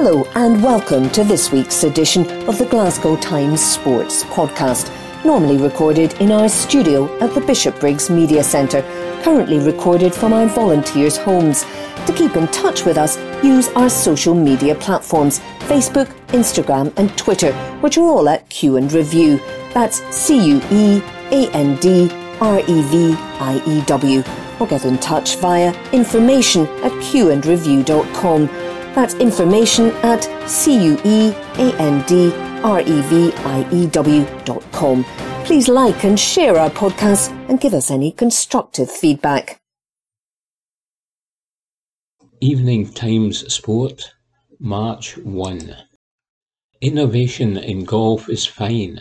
Hello and welcome to this week's edition of the Glasgow Times Sports Podcast, normally recorded in our studio at the Bishopbriggs Media Centre, currently recorded from our volunteers' homes. To keep in touch with us, use our social media platforms Facebook, Instagram, and Twitter, which are all at Cue and Review. That's C U E A N D R E V I E W. Or get in touch via information at cueandreview.com. That's information at C-U-E-A-N-D-R-E-V-I-E-W dot com. Please like and share our podcast and give us any constructive feedback. Evening Times Sport, March 1. Innovation in golf is fine,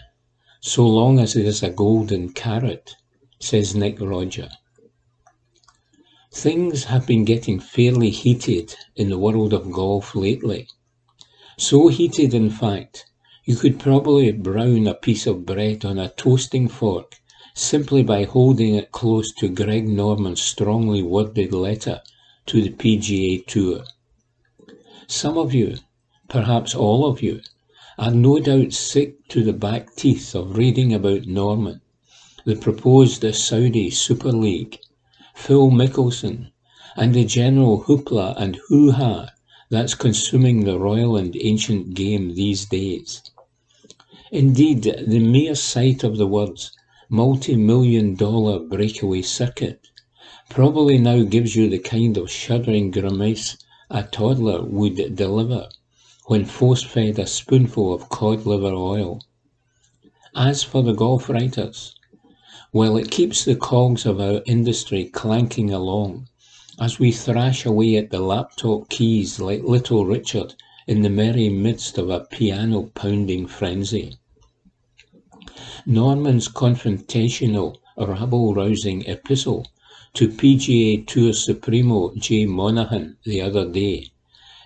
so long as there's a golden carrot, says Nick Rodger. Things have been getting fairly heated in the world of golf lately. So heated, in fact, you could probably brown a piece of bread on a toasting fork simply by holding it close to Greg Norman's strongly worded letter to the PGA Tour. Some of you, perhaps all of you, are no doubt sick to the back teeth of reading about Norman, the proposed Saudi Super League, Phil Mickelson, and the general hoopla and hoo-ha that's consuming the royal and ancient game these days. Indeed, the mere sight of the words multi-million dollar breakaway circuit probably now gives you the kind of shuddering grimace a toddler would deliver when force-fed a spoonful of cod liver oil. As for the golf writers, well, it keeps the cogs of our industry clanking along as we thrash away at the laptop keys like Little Richard in the merry midst of a piano pounding frenzy. Norman's confrontational, rabble rousing epistle to PGA Tour Supremo Jay Monahan the other day,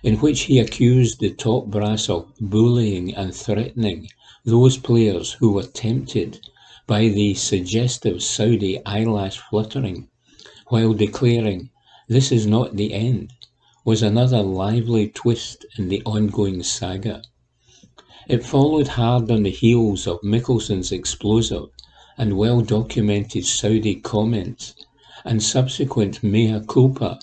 in which he accused the top brass of bullying and threatening those players who were tempted by the suggestive Saudi eyelash fluttering, while declaring, This is not the end, was another lively twist in the ongoing saga. It followed hard on the heels of Mickelson's explosive and well documented Saudi comments and subsequent mea culpa,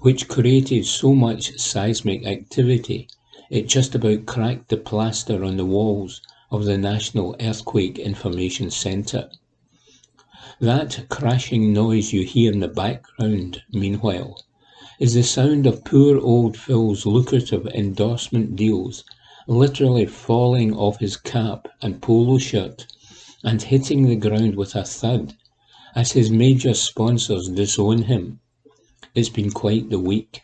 which created so much seismic activity it just about cracked the plaster on the walls of the National Earthquake Information Centre. That crashing noise you hear in the background, meanwhile, is the sound of poor old Phil's lucrative endorsement deals literally falling off his cap and polo shirt and hitting the ground with a thud as his major sponsors disown him. It's been quite the week.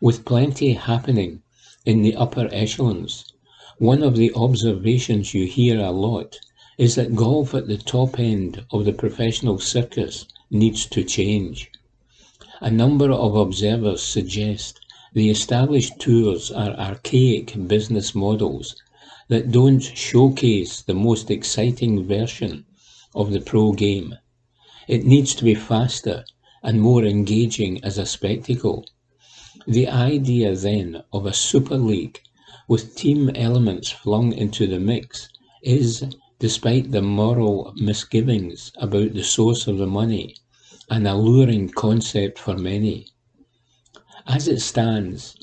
With plenty happening in the upper echelons, one of the observations you hear a lot is that golf at the top end of the professional circus needs to change. A number of observers suggest the established tours are archaic business models that don't showcase the most exciting version of the pro game. It needs to be faster and more engaging as a spectacle. The idea then of a super league with team elements flung into the mix is, despite the moral misgivings about the source of the money, an alluring concept for many. As it stands,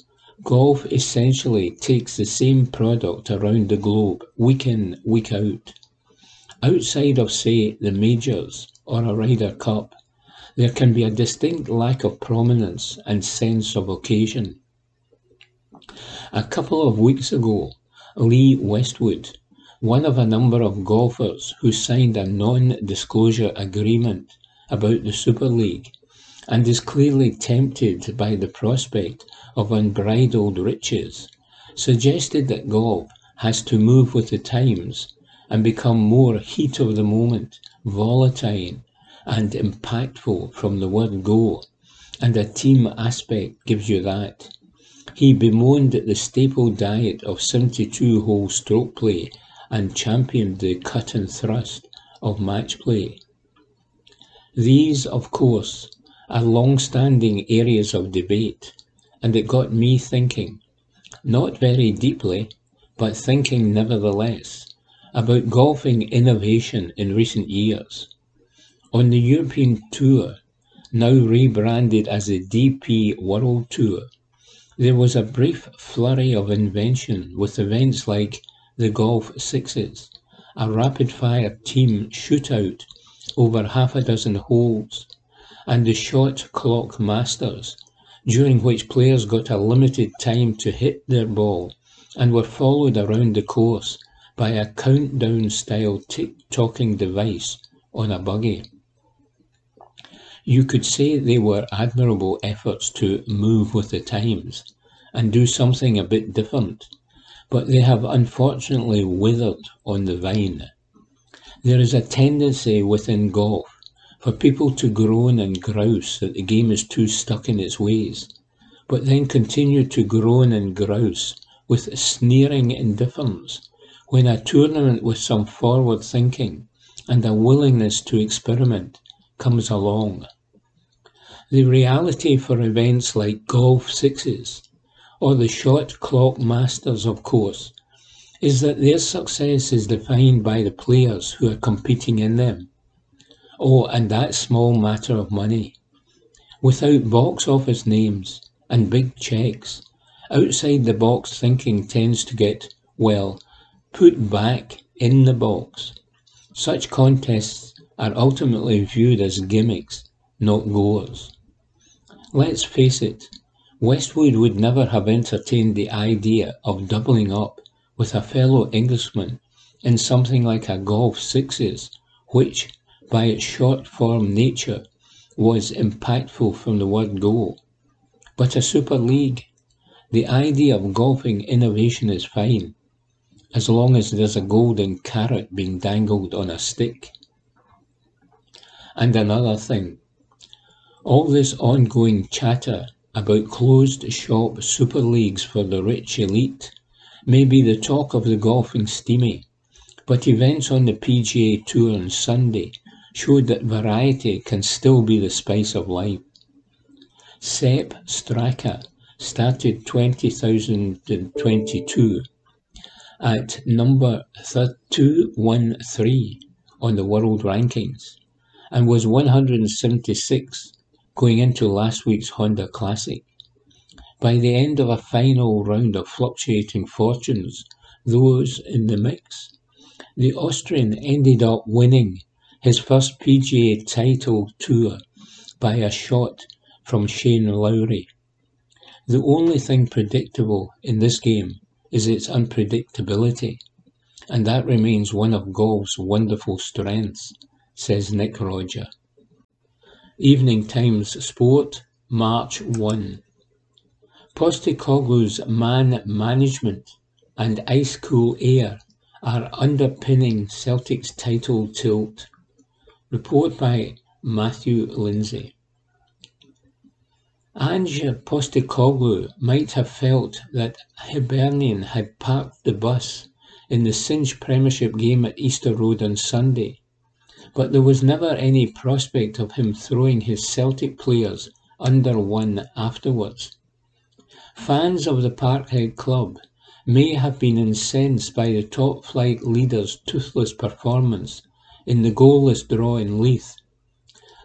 golf essentially takes the same product around the globe week in, week out. Outside of, say, the majors or a Ryder Cup, there can be a distinct lack of prominence and sense of occasion. A couple of weeks ago, Lee Westwood, one of a number of golfers who signed a non-disclosure agreement about the Super League and is clearly tempted by the prospect of unbridled riches, suggested that golf has to move with the times and become more heat of the moment, volatile and impactful from the word go, and a team aspect gives you that. He bemoaned the staple diet of 72-hole stroke play and championed the cut and thrust of match play. These, of course, are long-standing areas of debate, and it got me thinking, not very deeply, but thinking nevertheless, about golfing innovation in recent years. On the European Tour, now rebranded as the DP World Tour, there was a brief flurry of invention with events like the Golf Sixes, a rapid fire team shootout over half a dozen holes, and the Shot Clock Masters, during which players got a limited time to hit their ball and were followed around the course by a countdown style tick tocking device on a buggy. You could say they were admirable efforts to move with the times and do something a bit different, but they have unfortunately withered on the vine. There is a tendency within golf for people to groan and grouse that the game is too stuck in its ways, but then continue to groan and grouse with sneering indifference when a tournament with some forward thinking and a willingness to experiment comes along. The reality for events like Golf Sixes or the Shot Clock Masters, of course, is that their success is defined by the players who are competing in them. Oh, and that small matter of money. Without box office names and big checks, outside the box thinking tends to get, well, put back in the box. Such contests are ultimately viewed as gimmicks, not goers. Let's face it, Westwood would never have entertained the idea of doubling up with a fellow Englishman in something like a golf sixes, which, by its short form nature, was impactful from the word go. But a Super League, the idea of golfing innovation is fine, as long as there's a golden carrot being dangled on a stick. And another thing, all this ongoing chatter about closed shop super leagues for the rich elite may be the talk of the golfing steamy, but events on the PGA Tour on Sunday showed that variety can still be the spice of life. Sepp Straka started 2022 at number 213 on the world rankings and was 176 going into last week's Honda Classic. By the end of a final round of fluctuating fortunes, those in the mix, the Austrian ended up winning his first PGA title tour by a shot from Shane Lowry. The only thing predictable in this game is its unpredictability, and that remains one of golf's wonderful strengths, says Nick Rodger. Evening Times Sport, March 1. Postecoglou's man management and ice cool air are underpinning Celtic's title tilt. Report by Matthew Lindsay. Ange Postecoglou might have felt that Hibernian had parked the bus in the cinch Premiership game at Easter Road on Sunday but there was never any prospect of him throwing his Celtic players under one afterwards. Fans of the Parkhead club may have been incensed by the top flight leader's toothless performance in the goalless draw in Leith,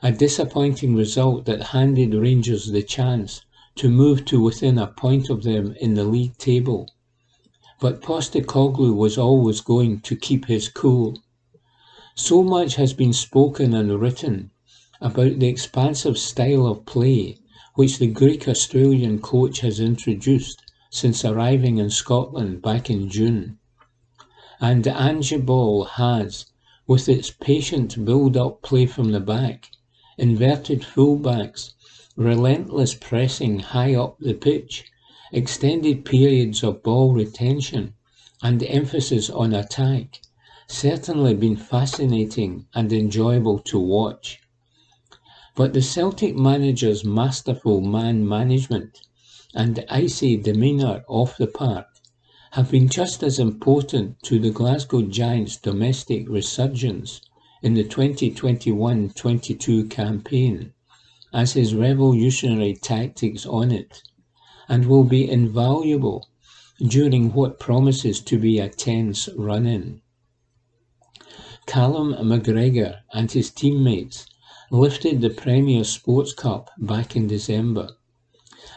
a disappointing result that handed Rangers the chance to move to within a point of them in the league table. But Postecoglou was always going to keep his cool so much has been spoken and written about the expansive style of play which the Greek Australian coach has introduced since arriving in Scotland back in June. And Ange Ball has, with its patient build up play from the back, inverted fullbacks, relentless pressing high up the pitch, extended periods of ball retention, and emphasis on attack, certainly been fascinating and enjoyable to watch. But the Celtic manager's masterful man management and icy demeanour off the park have been just as important to the Glasgow Giants' domestic resurgence in the 2021-22 campaign as his revolutionary tactics on it, and will be invaluable during what promises to be a tense run-in. Callum McGregor and his teammates lifted the Premier Sports Cup back in December,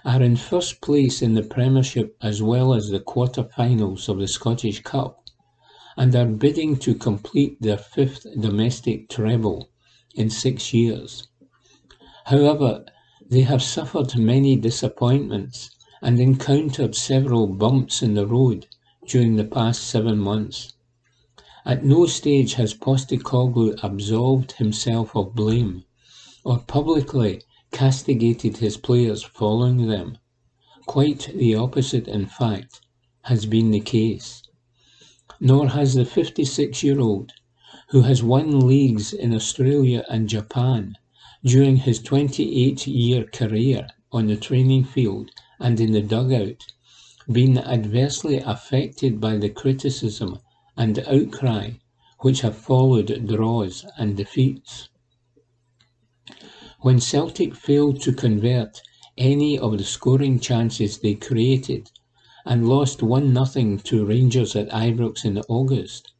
are in first place in the Premiership as well as the quarter-finals of the Scottish Cup, and are bidding to complete their fifth domestic treble in six years. However, they have suffered many disappointments and encountered several bumps in the road during the past seven months. At no stage has Postecoglou absolved himself of blame, or publicly castigated his players following them. Quite the opposite, in fact, has been the case. Nor has the 56-year-old, who has won leagues in Australia and Japan during his 28-year career on the training field and in the dugout, been adversely affected by the criticism and outcry which have followed draws and defeats. When Celtic failed to convert any of the scoring chances they created and lost 1-0 to Rangers at Ibrox in August,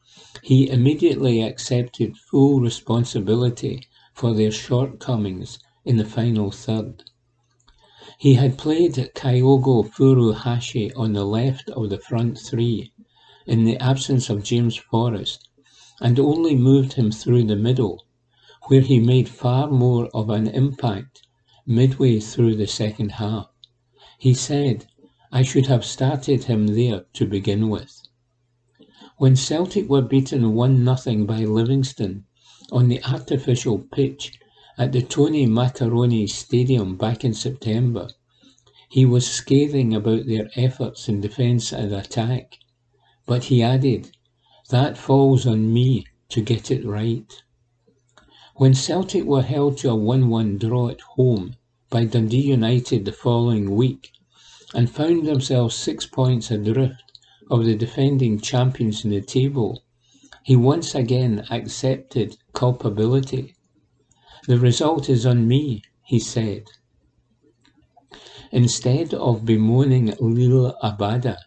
he immediately accepted full responsibility for their shortcomings in the final third. He had played Kyogo Furuhashi on the left of the front three in the absence of James Forrest and only moved him through the middle, where he made far more of an impact midway through the second half. He said, I should have started him there to begin with. When Celtic were beaten 1-0 by Livingston on the artificial pitch at the Tony Macaroni Stadium back in September, he was scathing about their efforts in defence and attack but he added, That falls on me to get it right. When Celtic were held to a 1-1 draw at home by Dundee United the following week and found themselves six points adrift of the defending champions in the table, he once again accepted culpability. The result is on me, he said. Instead of bemoaning Liel Abada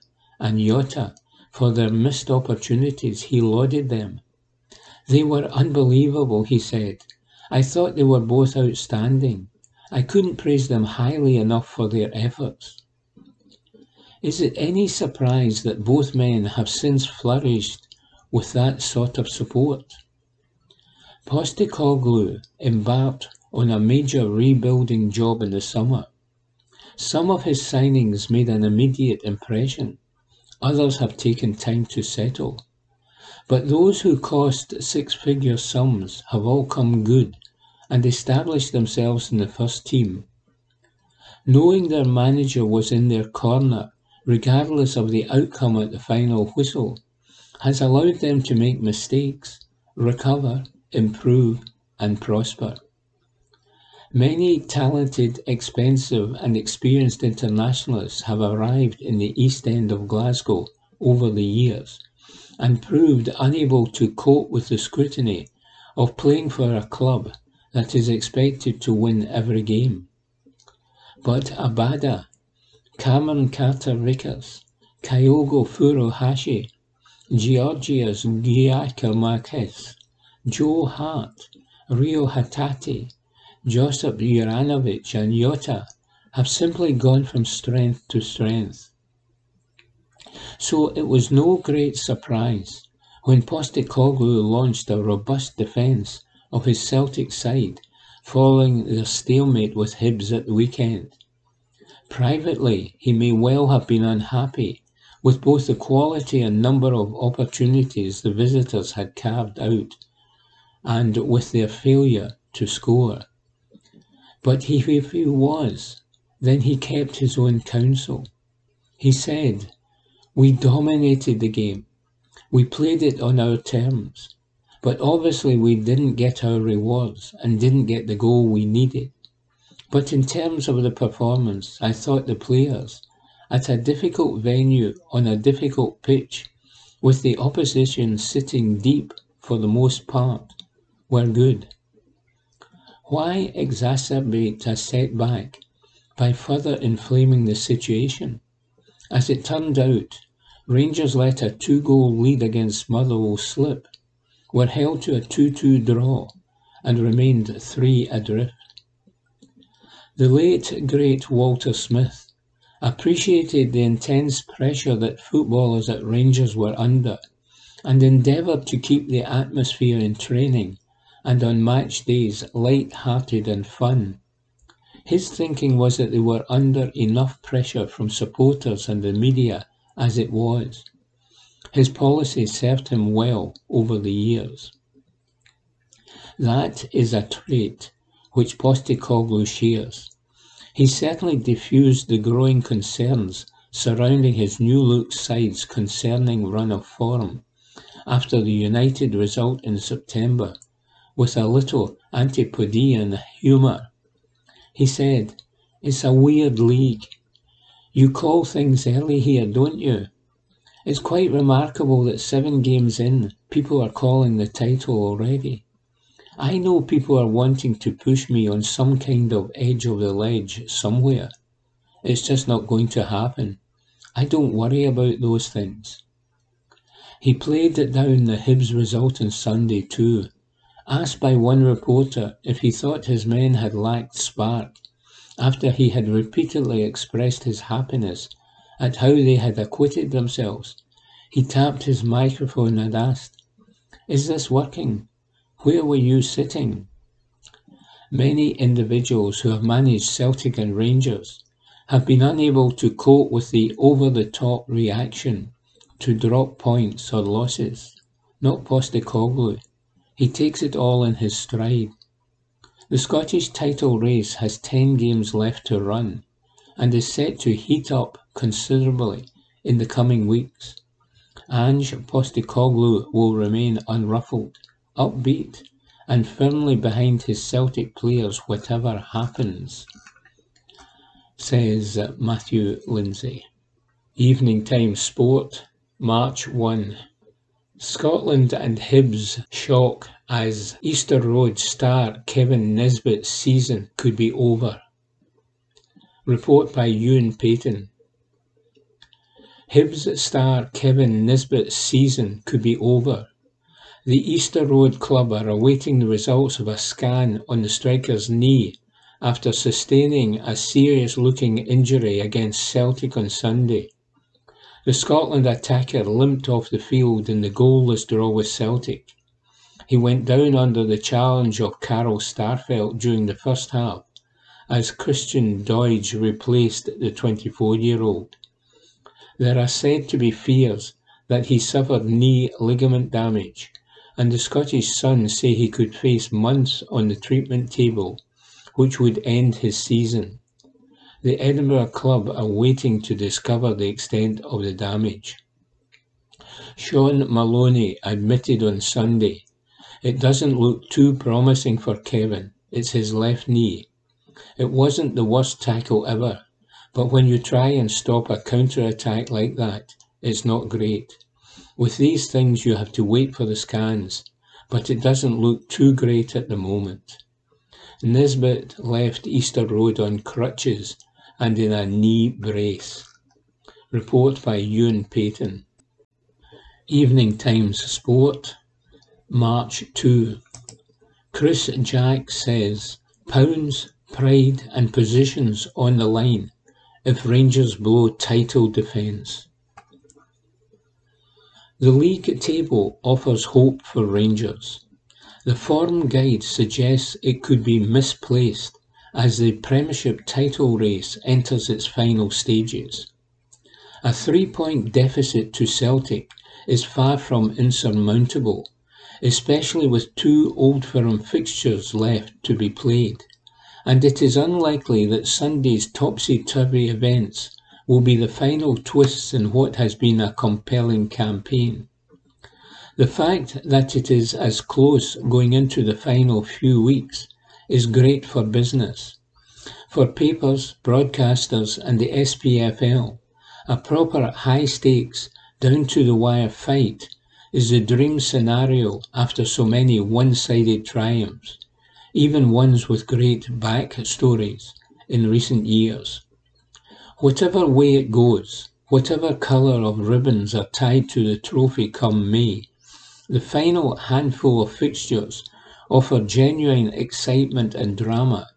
and Jota for their missed opportunities, he lauded them. They were unbelievable, he said. I thought they were both outstanding. I couldn't praise them highly enough for their efforts. Is it any surprise that both men have since flourished with that sort of support? Postecoglou embarked on a major rebuilding job in the summer. Some of his signings made an immediate impression. Others have taken time to settle. But those who cost six-figure sums have all come good and established themselves in the first team. Knowing their manager was in their corner, regardless of the outcome at the final whistle, has allowed them to make mistakes, recover, improve and prosper. Many talented, expensive and experienced internationalists have arrived in the East End of Glasgow over the years and proved unable to cope with the scrutiny of playing for a club that is expected to win every game. But Abada, Cameron Carter-Vickers, Kyogo Furuhashi, Georgios Giakoumakis, Joe Hart, Reo Hatate, Josip Juranovic and Jota have simply gone from strength to strength. So it was no great surprise when Postecoglou launched a robust defence of his Celtic side following their stalemate with Hibs at the weekend. Privately, he may well have been unhappy with both the quality and number of opportunities the visitors had carved out and with their failure to score. But if he was, then he kept his own counsel. He said, We dominated the game. We played it on our terms. But obviously we didn't get our rewards and didn't get the goal we needed. But in terms of the performance, I thought the players, at a difficult venue on a difficult pitch, with the opposition sitting deep for the most part, were good. Why exacerbate a setback by further inflaming the situation? As it turned out, Rangers let a two-goal lead against Motherwell slip, were held to a 2-2 draw, and remained three adrift. The late great Walter Smith appreciated the intense pressure that footballers at Rangers were under and endeavoured to keep the atmosphere in training and on match days light-hearted and fun. His thinking was that they were under enough pressure from supporters and the media as it was. His policy served him well over the years. That is a trait which Postecoglou shares. He certainly diffused the growing concerns surrounding his new look side's concerning run of form after the United result in September with a little Antipodean humour. He said, It's a weird league. You call things early here, don't you? It's quite remarkable that seven games in, people are calling the title already. I know people are wanting to push me on some kind of edge of the ledge somewhere. It's just not going to happen. I don't worry about those things. He played it down the Hibs result on Sunday too. Asked by one reporter if he thought his men had lacked spark, after he had repeatedly expressed his happiness at how they had acquitted themselves, he tapped his microphone and asked, Is this working? Where were you sitting? Many individuals who have managed Celtic and Rangers have been unable to cope with the over-the-top reaction to drop points or losses. Not Postecoglou. He takes it all in his stride. The Scottish title race has ten games left to run and is set to heat up considerably in the coming weeks. Ange Postecoglou will remain unruffled upbeat, and firmly behind his Celtic players whatever happens, says Matthew Lindsay. Evening Time Sport, March 1. Scotland and Hibs shock as Easter Road star Kevin Nisbet's season could be over. Report by Ewan Payton. Hibs star Kevin Nisbet's season could be over the Easter Road club are awaiting the results of a scan on the striker's knee after sustaining a serious-looking injury against Celtic on Sunday. The Scotland attacker limped off the field in the goalless draw with Celtic. He went down under the challenge of Carl Starfelt during the first half as Christian Doidge replaced the 24-year-old. There are said to be fears that he suffered knee ligament damage and the Scottish Sun say he could face months on the treatment table, which would end his season. The Edinburgh club are waiting to discover the extent of the damage. Shaun Maloney admitted on Sunday, It doesn't look too promising for Kevin. It's his left knee. It wasn't the worst tackle ever, but when you try and stop a counter-attack like that, it's not great. With these things you have to wait for the scans, but it doesn't look too great at the moment. Nisbet left Easter Road on crutches and in a knee brace. Report by Ewan Payton. Evening Times Sport, March 2. Chris Jack says pounds, pride and positions on the line if Rangers blow title defence. The league table offers hope for Rangers. The form guide suggests it could be misplaced as the Premiership title race enters its final stages. A three-point deficit to Celtic is far from insurmountable, especially with two Old Firm fixtures left to be played, and it is unlikely that Sunday's topsy-turvy events will be the final twists in what has been a compelling campaign. The fact that it is as close going into the final few weeks is great for business. For papers, broadcasters and the SPFL, a proper high stakes, down to the wire fight is the dream scenario after so many one-sided triumphs, even ones with great back stories in recent years. Whatever way it goes, whatever colour of ribbons are tied to the trophy come May, the final handful of fixtures offer genuine excitement and drama,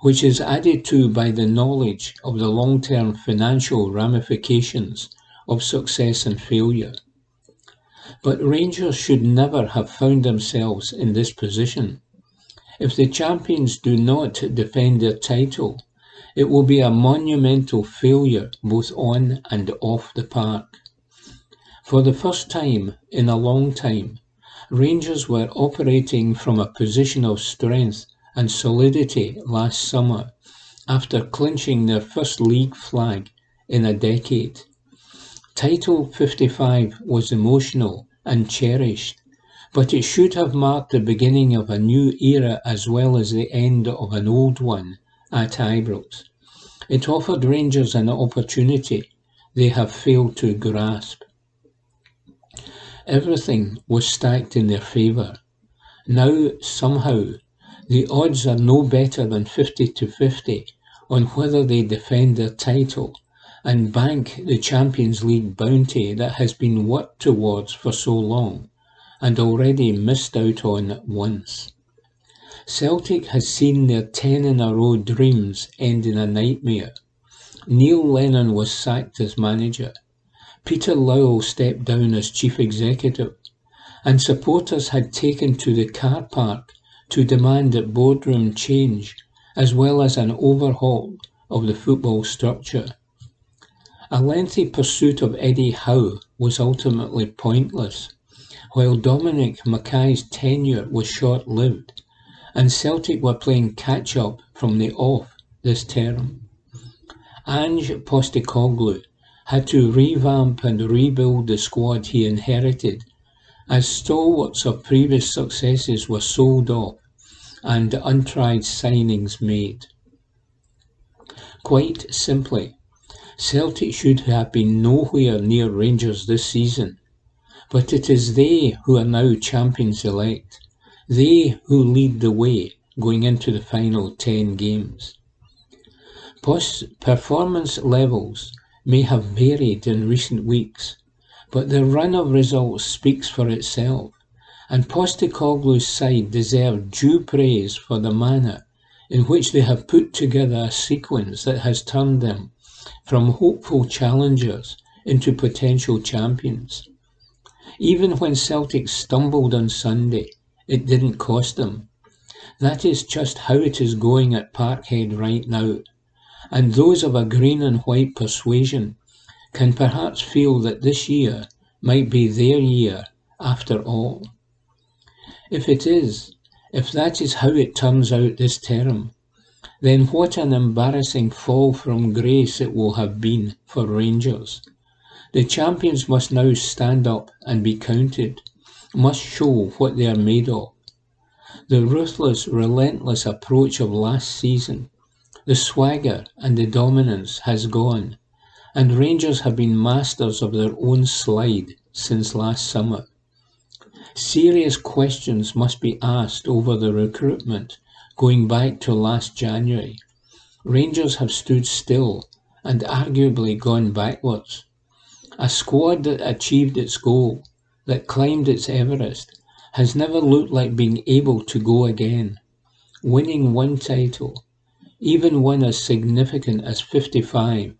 which is added to by the knowledge of the long-term financial ramifications of success and failure. But Rangers should never have found themselves in this position. If the champions do not defend their title, it will be a monumental failure both on and off the park. For the first time in a long time, Rangers were operating from a position of strength and solidity last summer after clinching their first league flag in a decade. Title 55 was emotional and cherished, but it should have marked the beginning of a new era as well as the end of an old one at Ibrox. It offered Rangers an opportunity they have failed to grasp. Everything was stacked in their favour. Now, somehow, the odds are no better than 50 to 50 on whether they defend their title and bank the Champions League bounty that has been worked towards for so long and already missed out on once. Celtic has seen their 10 in a row dreams end in a nightmare. Neil Lennon was sacked as manager. Peter Lawwell stepped down as chief executive. And supporters had taken to the car park to demand that boardroom change as well as an overhaul of the football structure. A lengthy pursuit of Eddie Howe was ultimately pointless while Dominic McKay's tenure was short-lived, and Celtic were playing catch-up from the off this term. Ange Postecoglou had to revamp and rebuild the squad he inherited, as stalwarts of previous successes were sold off and untried signings made. Quite simply, Celtic should have been nowhere near Rangers this season, but it is they who are now champions elect, they who lead the way going into the final 10 games. Post performance levels may have varied in recent weeks, but the run of results speaks for itself, and Postecoglou's side deserve due praise for the manner in which they have put together a sequence that has turned them from hopeful challengers into potential champions. Even when Celtic stumbled on Sunday, it didn't cost them. That is just how it is going at Parkhead right now, and those of a green and white persuasion can perhaps feel that this year might be their year after all. If it is, if that is how it turns out this term, then what an embarrassing fall from grace it will have been for Rangers. The champions must now stand up and be counted, must show what they are made of. The ruthless, relentless approach of last season, the swagger and the dominance has gone, and Rangers have been masters of their own slide since last summer. Serious questions must be asked over the recruitment going back to last January. Rangers have stood still and arguably gone backwards. A squad that achieved its goal, that climbed its Everest, has never looked like being able to go again. Winning one title, even one as significant as 55,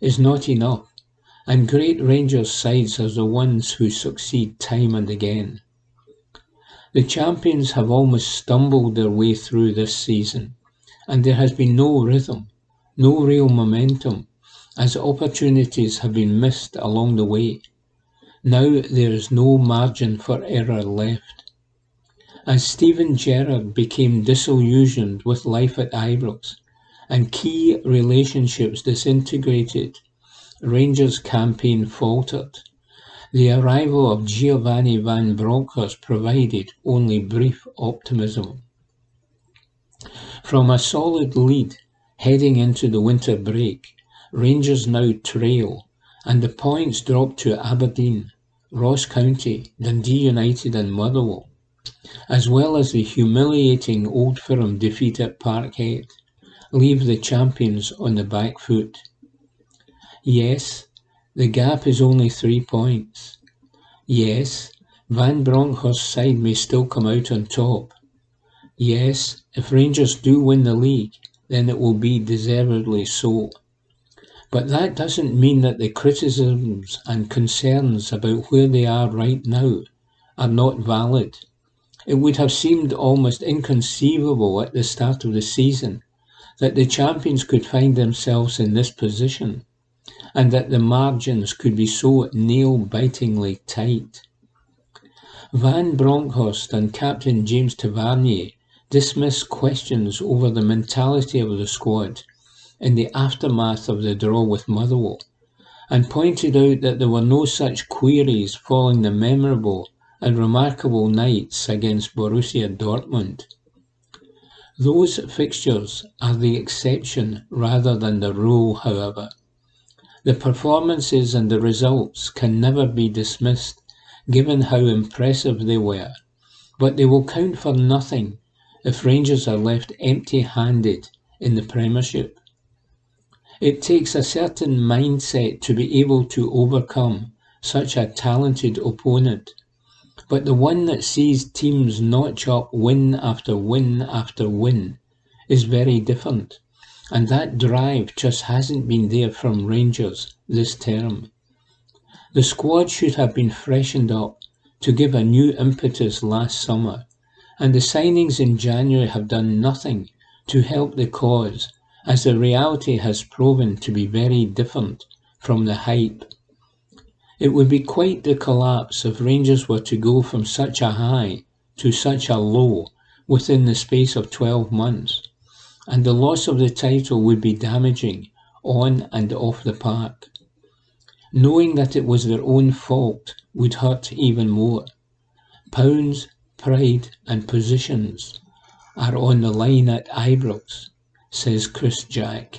is not enough, and great Rangers sides are the ones who succeed time and again. The champions have almost stumbled their way through this season, and there has been no rhythm, no real momentum, as opportunities have been missed along the way. Now there is no margin for error left. As Steven Gerrard became disillusioned with life at Ibrox and key relationships disintegrated, Rangers' campaign faltered. The arrival of Giovanni van Bronckhorst provided only brief optimism. From a solid lead heading into the winter break, Rangers now trail, and the points drop to Aberdeen, Ross County, Dundee United and Motherwell, as well as the humiliating Old Firm defeat at Parkhead, leave the champions on the back foot. Yes, The gap is only three points. Yes, Van Bronckhorst's side may still come out on top. Yes, if Rangers do win the league, then it will be deservedly so. But that doesn't mean that the criticisms and concerns about where they are right now are not valid. It would have seemed almost inconceivable at the start of the season that the champions could find themselves in this position and that the margins could be so nail-bitingly tight. Van Bronckhorst and Captain James Tavernier dismissed questions over the mentality of the squad in the aftermath of the draw with Motherwell and pointed out that there were no such queries following the memorable and remarkable nights against Borussia Dortmund. Those fixtures are the exception rather than the rule, however. The performances and the results can never be dismissed given how impressive they were, but they will count for nothing if Rangers are left empty-handed in the Premiership. It takes a certain mindset to be able to overcome such a talented opponent, but the one that sees teams notch up win after win after win is very different, and that drive just hasn't been there from Rangers this term. The squad should have been freshened up to give a new impetus last summer, and the signings in January have done nothing to help the cause as the reality has proven to be very different from the hype. It would be quite the collapse if Rangers were to go from such a high to such a low within the space of 12 months, and the loss of the title would be damaging on and off the park. Knowing that it was their own fault would hurt even more. Pounds, pride and positions are on the line at Ibrox, says Chris Jack.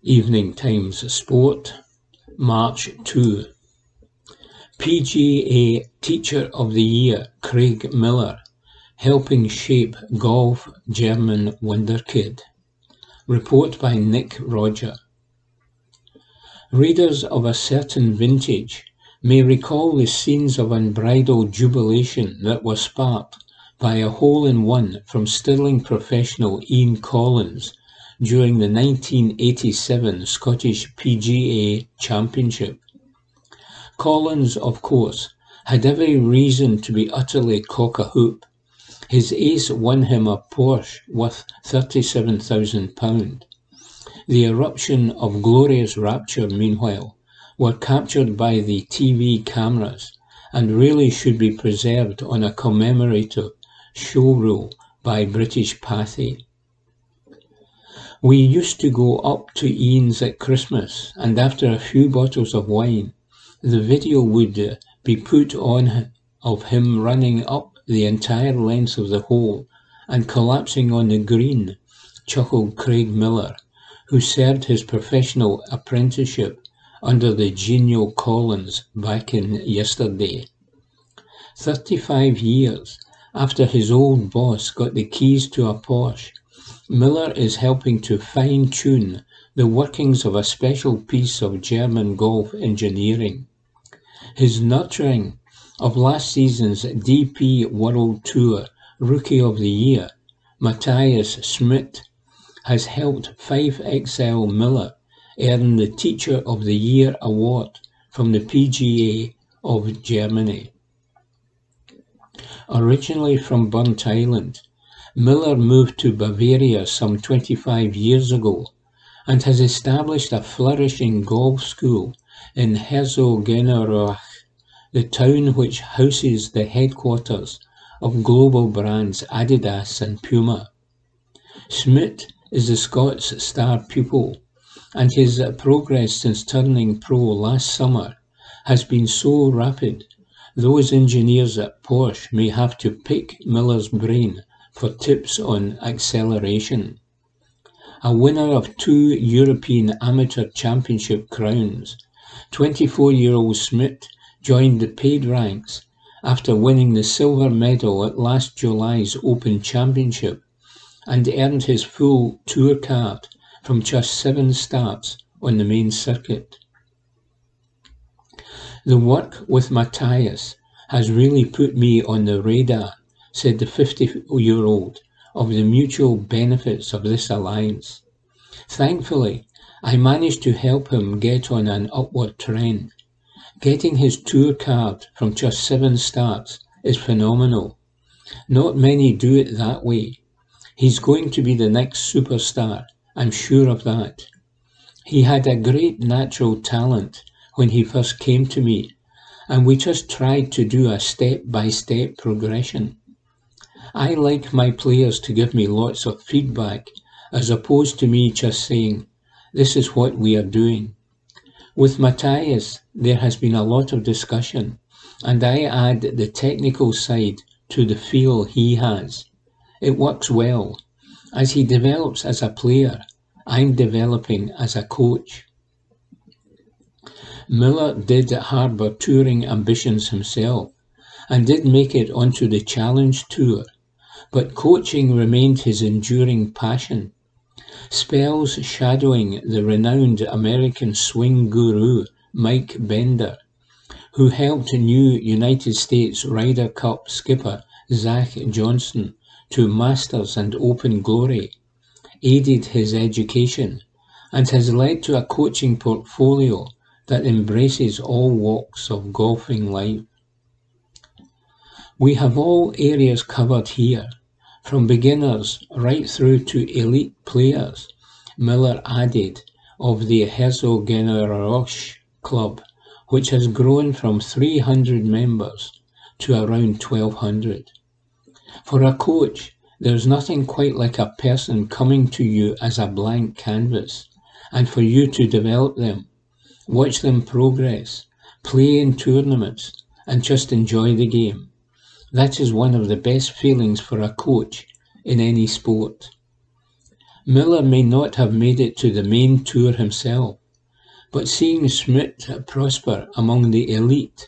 Evening Times Sport, March 2. PGA Teacher of the Year Craig Miller helping shape golf German wonderkid. Report by Nick Rodger. Readers of a certain vintage may recall the scenes of unbridled jubilation that were sparked by a hole-in-one from Stirling professional Ian Collins during the 1987 Scottish PGA Championship. Collins, of course, had every reason to be utterly cock-a-hoop. His ace won him a Porsche worth £37,000. The eruption of glorious rapture, meanwhile, were captured by the TV cameras and really should be preserved on a commemorative show reel by British Pathé. We used to go up to Ian's at Christmas, and after a few bottles of wine, the video would uh, be put on of him running up the entire length of the hole and collapsing on the green, chuckled Craig Miller, who served his professional apprenticeship under the genial Collins back in yesterday. Thirty-five years after his old boss got the keys to a Porsche, Miller is helping to fine-tune the workings of a special piece of German golf engineering. His nurturing of last season's DP World Tour Rookie of the Year, Matthias Schmidt, has helped 5XL Miller earn the Teacher of the Year award from the PGA of Germany. Originally from Burntisland, Miller moved to Bavaria some 25 years ago and has established a flourishing golf school in Herzogenaurach, the town which houses the headquarters of global brands Adidas and Puma. Schmidt is the Scots star pupil, and his progress since turning pro last summer has been so rapid those engineers at Porsche may have to pick Miller's brain for tips on acceleration. A winner of two European Amateur Championship crowns, 24-year-old Schmidt joined the paid ranks after winning the silver medal at last July's Open Championship and earned his full tour card from just seven starts on the main circuit. The work with Matthias has really put me on the radar, said the 50 year old, of the mutual benefits of this alliance. Thankfully, I managed to help him get on an upward trend. Getting his tour card from just seven starts is phenomenal. Not many do it that way. He's going to be the next superstar, I'm sure of that. He had a great natural talent when he first came to me, and we just tried to do a step by step progression. I like my players to give me lots of feedback as opposed to me just saying, this is what we are doing. With Matthias, there has been a lot of discussion, and I add the technical side to the feel he has. It works well. As he develops as a player, I'm developing as a coach. Miller did harbour touring ambitions himself and did make it onto the Challenge Tour, but coaching remained his enduring passion. Spells shadowing the renowned American swing guru Mike Bender who helped new United States Ryder Cup skipper Zach Johnson to Masters and Open glory, aided his education, and has led to a coaching portfolio that embraces all walks of golfing life. We have all areas covered here, from beginners right through to elite players, Miller added, of the Herzogenaurach Club which has grown from 300 members to around 1200. For a coach, there's nothing quite like a person coming to you as a blank canvas and for you to develop them, watch them progress, play in tournaments, and just enjoy the game. That is one of the best feelings for a coach in any sport. Miller may not have made it to the main tour himself, but seeing Schmid prosper among the elite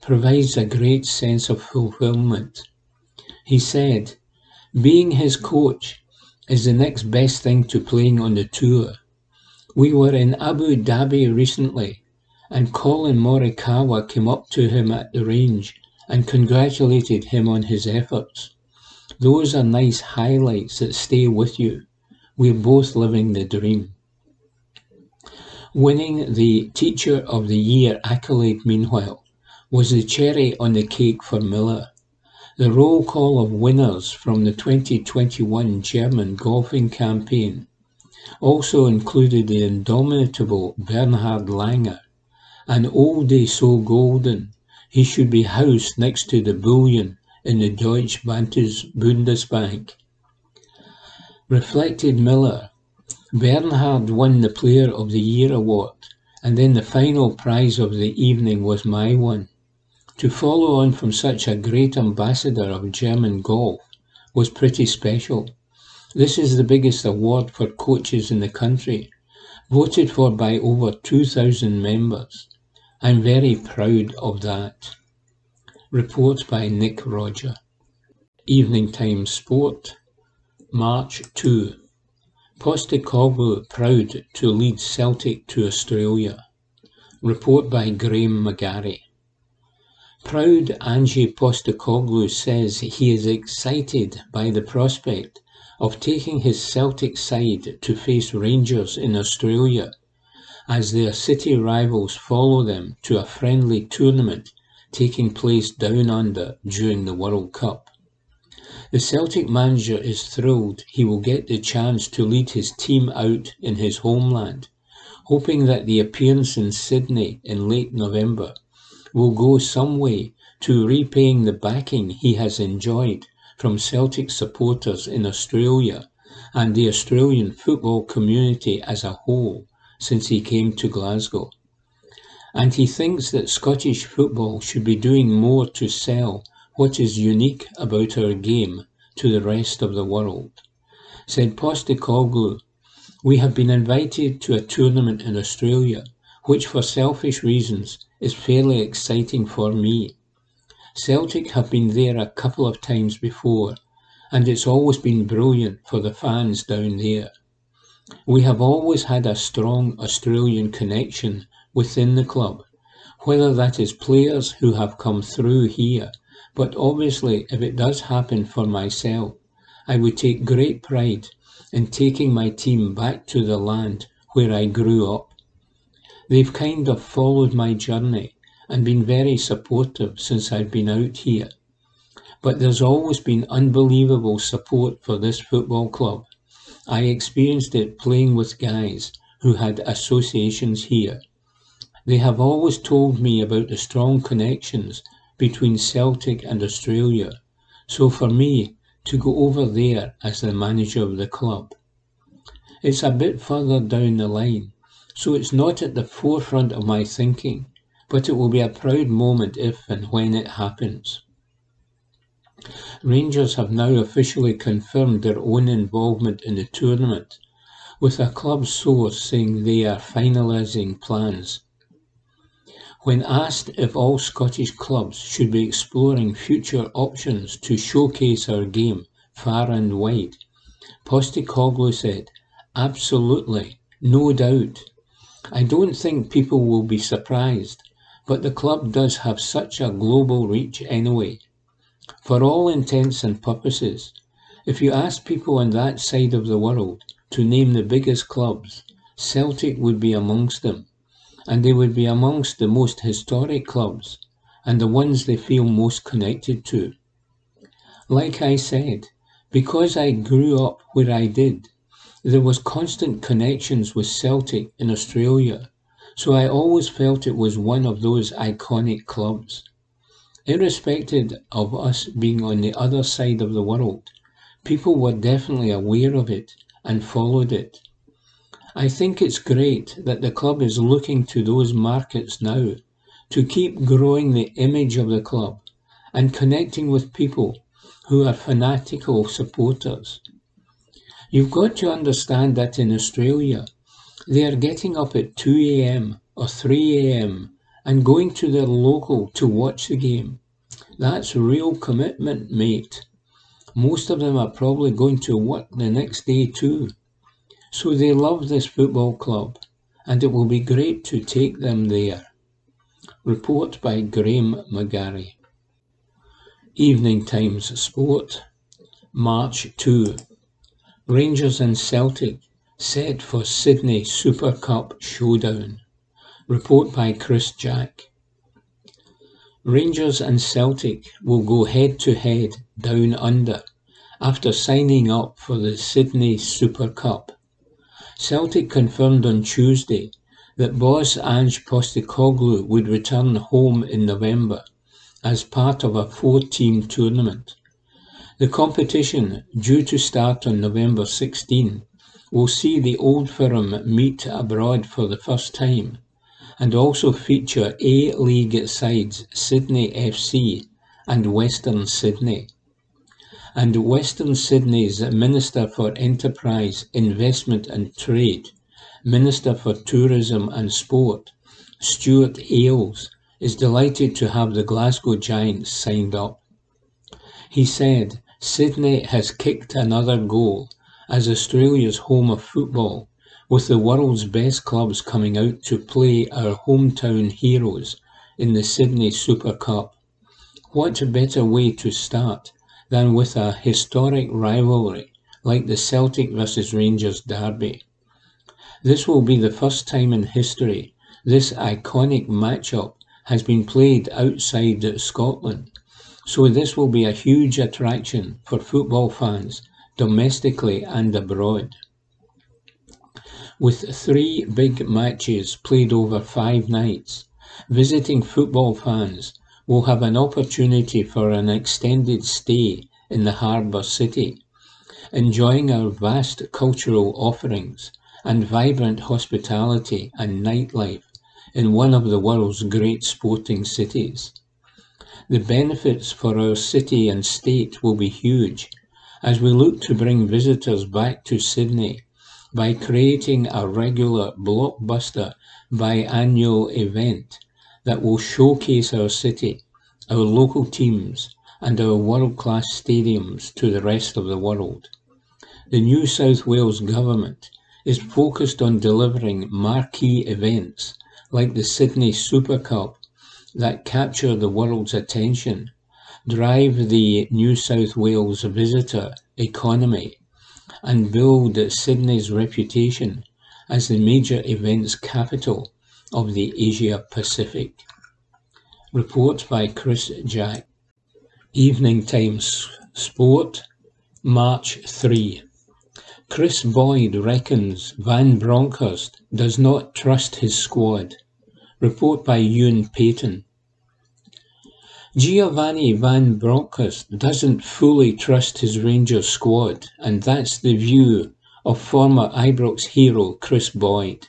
provides a great sense of fulfillment. He said, being his coach is the next best thing to playing on the tour. We were in Abu Dhabi recently, and Collin Morikawa came up to him at the range and congratulated him on his efforts. Those are nice highlights that stay with you. We're both living the dream. Winning the Teacher of the Year accolade, meanwhile, was the cherry on the cake for Miller. The roll call of winners from the 2021 German golfing campaign also included the indomitable Bernhard Langer. An oldie so golden, he should be housed next to the bullion in the Deutsche Bundesbank. Reflected Miller, Bernhard won the Player of the Year award, and then the final prize of the evening was my one. To follow on from such a great ambassador of German golf was pretty special. This is the biggest award for coaches in the country, voted for by over 2,000 members. I'm very proud of that. Report by Nick Rodger. Evening Time Sport, March 2. Postecoglou proud to lead Celtic to Australia. Report by Graham McGarry. Proud Ange Postecoglou says he is excited by the prospect of taking his Celtic side to face Rangers in Australia as their city rivals follow them to a friendly tournament taking place down under during the World Cup. The Celtic manager is thrilled he will get the chance to lead his team out in his homeland, hoping that the appearance in Sydney in late November will go some way to repaying the backing he has enjoyed from Celtic supporters in Australia and the Australian football community as a whole since he came to Glasgow. And he thinks that Scottish football should be doing more to sell what is unique about our game to the rest of the world. Said Postecoglou, we have been invited to a tournament in Australia, which for selfish reasons is fairly exciting for me. Celtic have been there a couple of times before, and it's always been brilliant for the fans down there. We have always had a strong Australian connection within the club, whether that is players who have come through here, but obviously if it does happen for myself, I would take great pride in taking my team back to the land where I grew up. They've kind of followed my journey and been very supportive since I've been out here. But there's always been unbelievable support for this football club. I experienced it playing with guys who had associations here. They have always told me about the strong connections between Celtic and Australia. So for me to go over there as the manager of the club, it's a bit further down the line, so it's not at the forefront of my thinking, but it will be a proud moment if and when it happens. Rangers have now officially confirmed their own involvement in the tournament, with a club source saying they are finalising plans. When asked if all Scottish clubs should be exploring future options to showcase our game far and wide, Postecoglou said, Absolutely, no doubt. I don't think people will be surprised, but the club does have such a global reach anyway for all intents and purposes, if you asked people on that side of the world to name the biggest clubs, Celtic would be amongst them, and they would be amongst the most historic clubs and the ones they feel most connected to. Like I said, because I grew up where I did, there was constant connections with Celtic in Australia, so I always felt it was one of those iconic clubs. Irrespective of us being on the other side of the world, people were definitely aware of it and followed it. I think it's great that the club is looking to those markets now to keep growing the image of the club and connecting with people who are fanatical supporters. You've got to understand that in Australia, they are getting up at 2 a.m. or 3 a.m and going to their local to watch the game. That's real commitment, mate. Most of them are probably going to work the next day too. So they love this football club, and it will be great to take them there. Report by Graham McGarry. Evening Times Sport, March 2. Rangers and Celtic set for Sydney Super Cup showdown. Report by Chris Jack. Rangers and Celtic will go head to head down under after signing up for the Sydney Super Cup. Celtic confirmed on Tuesday that boss Ange Postecoglou would return home in November as part of a four-team tournament. The competition, due to start on November 16, will see the old firm meet abroad for the first time and also feature A-League sides Sydney FC and Western Sydney. And Western Sydney's Minister for Enterprise, Investment and Trade, Minister for Tourism and Sport, Stuart Ayres, is delighted to have the Glasgow Giants signed up. He said, Sydney has kicked another goal as Australia's home of football with the world's best clubs coming out to play our hometown heroes in the Sydney Super Cup. What better way to start than with a historic rivalry like the Celtic versus Rangers derby? This will be the first time in history this iconic matchup has been played outside Scotland, so this will be a huge attraction for football fans domestically and abroad. With three big matches played over five nights, visiting football fans will have an opportunity for an extended stay in the harbour city, enjoying our vast cultural offerings and vibrant hospitality and nightlife in one of the world's great sporting cities. The benefits for our city and state will be huge as we look to bring visitors back to Sydney by creating a regular blockbuster biannual event that will showcase our city, our local teams, and our world-class stadiums to the rest of the world. The New South Wales Government is focused on delivering marquee events like the Sydney Super Cup that capture the world's attention, drive the New South Wales visitor economy, and build Sydney's reputation as the major events capital of the Asia Pacific. Report by Chris Jack. Evening Times Sport, March 3. Kris Boyd reckons Van Bronckhorst does not trust his squad. Report by Ewan Payton. Giovanni Van Bronckhorst doesn't fully trust his Rangers squad, and that's the view of former Ibrox hero Kris Boyd.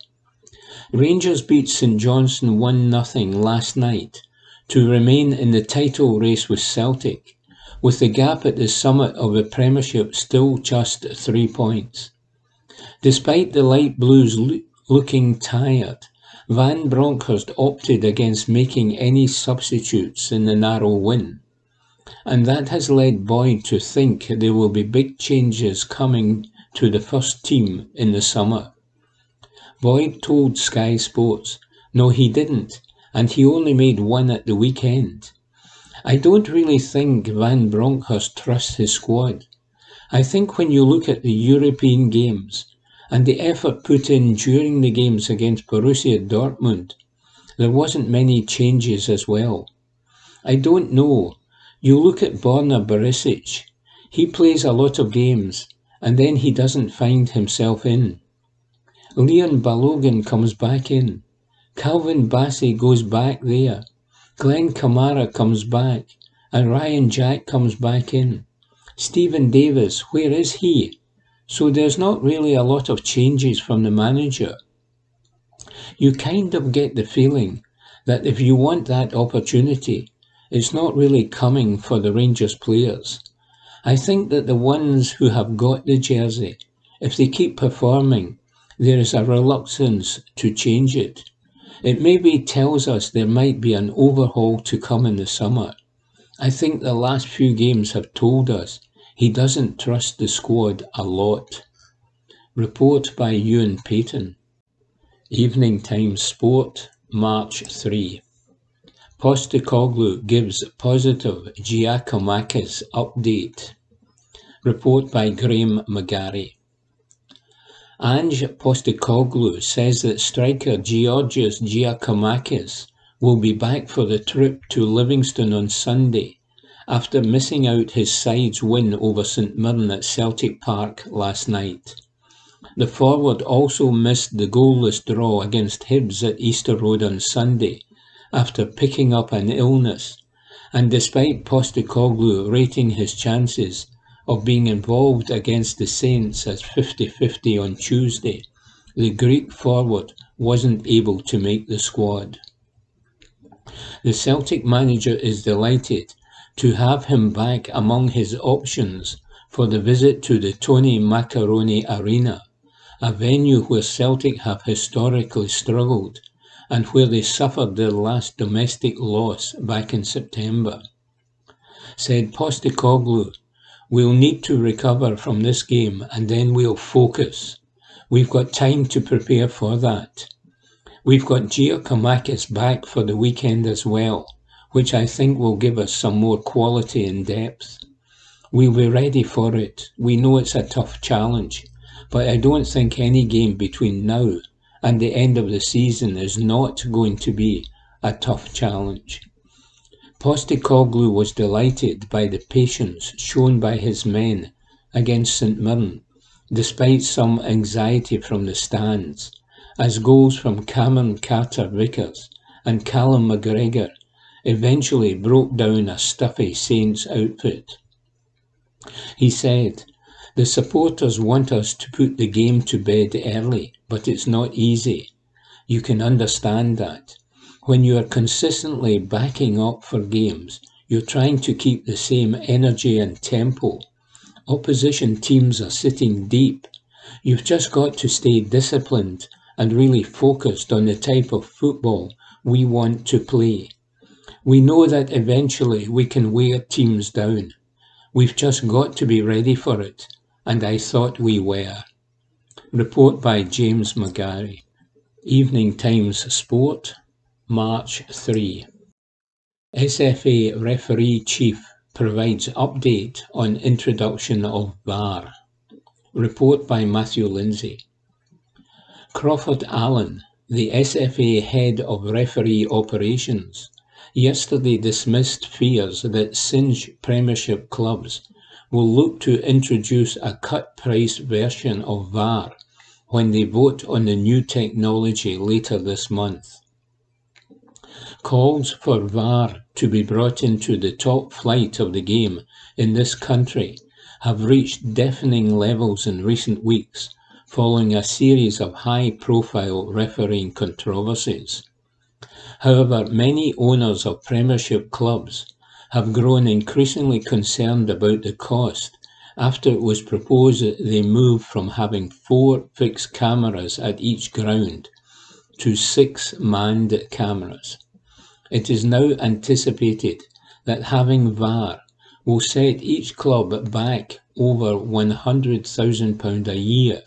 Rangers beat St Johnstone 1-0 last night to remain in the title race with Celtic with the gap at the summit of the Premiership still just three points. Despite the Light Blues lo- looking tired, Van Bronckhorst opted against making any substitutes in the narrow win, and that has led Boyd to think there will be big changes coming to the first team in the summer. Boyd told Sky Sports, no he didn't, and he only made one at the weekend. I don't really think Van Bronckhorst trusts his squad. I think when you look at the European games and the effort put in during the games against Borussia Dortmund, there wasn't many changes as well. I don't know. You look at Borna Barisic. He plays a lot of games and then he doesn't find himself in. Leon Balogun comes back in. Calvin Bassey goes back there. Glenn Kamara comes back and Ryan Jack comes back in. Stephen Davis, where is he? So there's not really a lot of changes from the manager. You kind of get the feeling that if you want that opportunity, it's not really coming for the Rangers players. I think that the ones who have got the jersey, if they keep performing, there is a reluctance to change it. It maybe tells us there might be an overhaul to come in the summer. I think the last few games have told us he doesn't trust the squad a lot. Report by Ewan Payton. Evening Times Sport, March 3. Postecoglou gives positive Giakoumakis update. Report by Graham McGarry. Ange Postecoglou says that striker Georgios Giakoumakis will be back for the trip to Livingston on Sunday after missing out his side's win over St Mirren at Celtic Park last night. The forward also missed the goalless draw against Hibs at Easter Road on Sunday after picking up an illness, and despite Postecoglou rating his chances of being involved against the Saints as 50-50 on Tuesday, the Greek forward wasn't able to make the squad. The Celtic manager is delighted to have him back among his options for the visit to the Tony Macaroni Arena, a venue where Celtic have historically struggled and where they suffered their last domestic loss back in September. Said Postecoglou We'll need to recover from this game and then we'll focus. We've got time to prepare for that. We've got Giakoumakis back for the weekend as well, which I think will give us some more quality and depth. We'll be ready for it. We know it's a tough challenge, but I don't think any game between now and the end of the season is not going to be a tough challenge. Postecoglou was delighted by the patience shown by his men against St Mirren, despite some anxiety from the stands, as goals from Cameron Carter-Vickers and Callum McGregor eventually broke down a stuffy Saints outfit. He said, The supporters want us to put the game to bed early, but it's not easy. You can understand that. When you are consistently backing up for games, you're trying to keep the same energy and tempo. Opposition teams are sitting deep. You've just got to stay disciplined and really focused on the type of football we want to play. We know that eventually we can wear teams down. We've just got to be ready for it, and I thought we were. Report by James McGarry. Evening Times Sport, March 3 SFA referee chief provides update on introduction of VAR. Report by Matthew Lindsay. Crawford Allan, the SFA head of referee operations, yesterday dismissed fears that cinch Premiership clubs will look to introduce a cut-price version of VAR when they vote on the new technology later this month. Calls for VAR to be brought into the top flight of the game in this country have reached deafening levels in recent weeks following a series of high-profile refereeing controversies. However, many owners of Premiership clubs have grown increasingly concerned about the cost after it was proposed that they move from having four fixed cameras at each ground to six manned cameras. It is now anticipated that having VAR will set each club back over £100,000 a year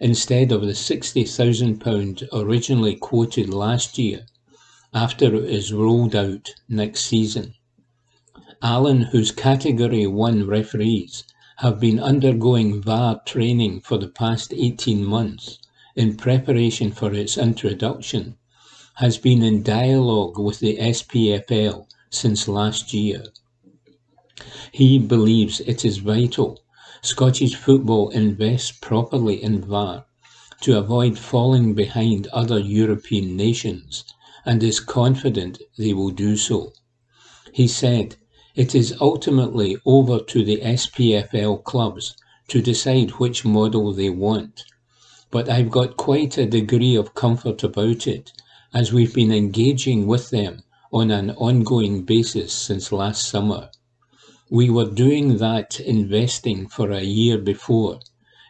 instead of the £60,000 originally quoted last year after it is rolled out next season. Allan, whose Category 1 referees have been undergoing VAR training for the past 18 months in preparation for its introduction, has been in dialogue with the SPFL since last year. He believes it is vital Scottish football invests properly in VAR to avoid falling behind other European nations and is confident they will do so. He said, it is ultimately over to the SPFL clubs to decide which model they want. But I've got quite a degree of comfort about it, as we've been engaging with them on an ongoing basis since last summer. We were doing that investing for a year before,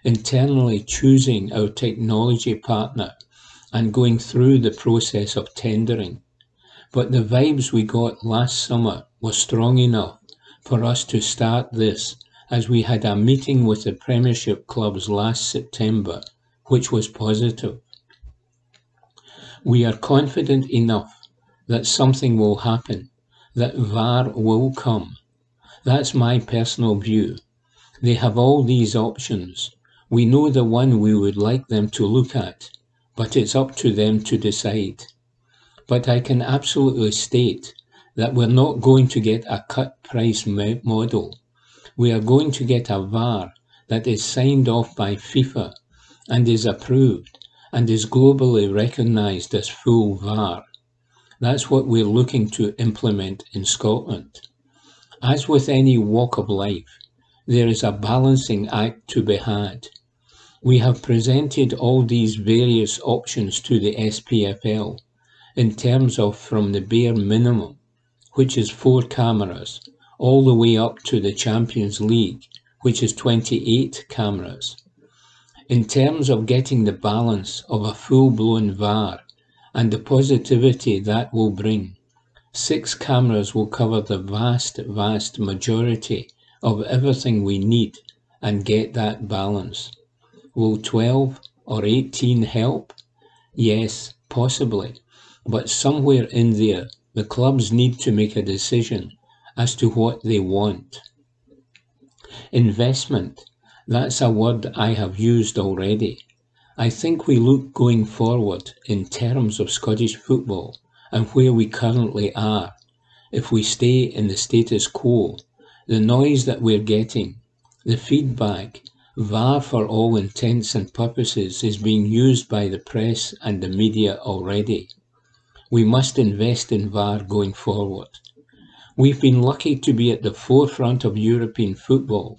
internally choosing our technology partner and going through the process of tendering. But the vibes we got last summer was strong enough for us to start this as we had a meeting with the Premiership clubs last September, which was positive. We are confident enough that something will happen, that VAR will come. That's my personal view. They have all these options. We know the one we would like them to look at, but it's up to them to decide. But I can absolutely state that we're not going to get a cut price model. We are going to get a VAR that is signed off by FIFA and is approved and is globally recognised as full VAR. That's what we're looking to implement in Scotland. As with any walk of life, there is a balancing act to be had. We have presented all these various options to the SPFL in terms of from the bare minimum, which is four cameras, all the way up to the Champions League, which is 28 cameras. In terms of getting the balance of a full-blown VAR and the positivity that will bring, six cameras will cover the vast, vast majority of everything we need and get that balance. Will 12 or 18 help? Yes, possibly. But somewhere in there, the clubs need to make a decision as to what they want. Investment, that's a word I have used already. I think we look going forward in terms of Scottish football and where we currently are. If we stay in the status quo, the noise that we're getting, the feedback, VAR for all intents and purposes is being used by the press and the media already. We must invest in VAR going forward. We've been lucky to be at the forefront of European football,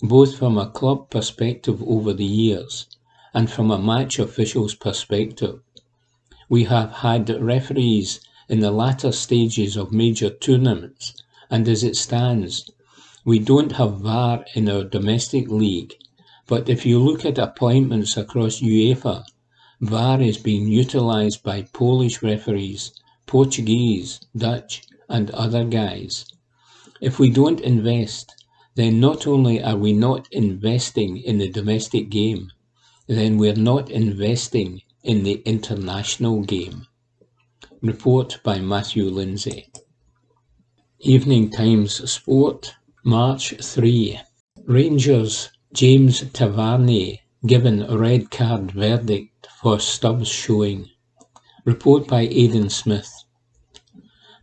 both from a club perspective over the years and from a match official's perspective. We have had referees in the latter stages of major tournaments, and as it stands, we don't have VAR in our domestic league, but if you look at appointments across UEFA, VAR is being utilised by Polish referees, Portuguese, Dutch and other guys. If we don't invest, then not only are we not investing in the domestic game, then we're not investing in the international game. Report by Matthew Lindsay. Evening Times Sport, March 3. Rangers James Tavernier given red card verdict for Stubbs showing. Report by Aidan Smith.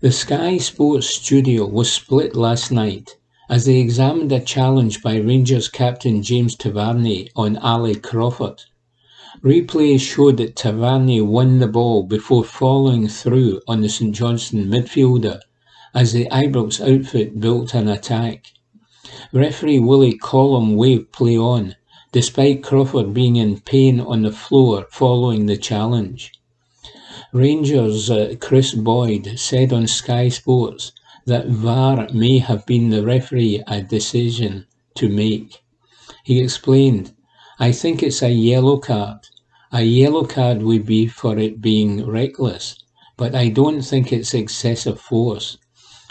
The Sky Sports studio was split last night as they examined a challenge by Rangers captain James Tavernier on Ali Crawford. Replay showed that Tavernier won the ball before following through on the St Johnstone midfielder as the Ibrox outfit built an attack. Referee Willie Collum waved play on, despite Crawford being in pain on the floor following the challenge. Rangers uh, Kris Boyd said on Sky Sports that VAR may have been the referee a decision to make. He explained, I think it's a yellow card. A yellow card would be for it being reckless, but I don't think it's excessive force.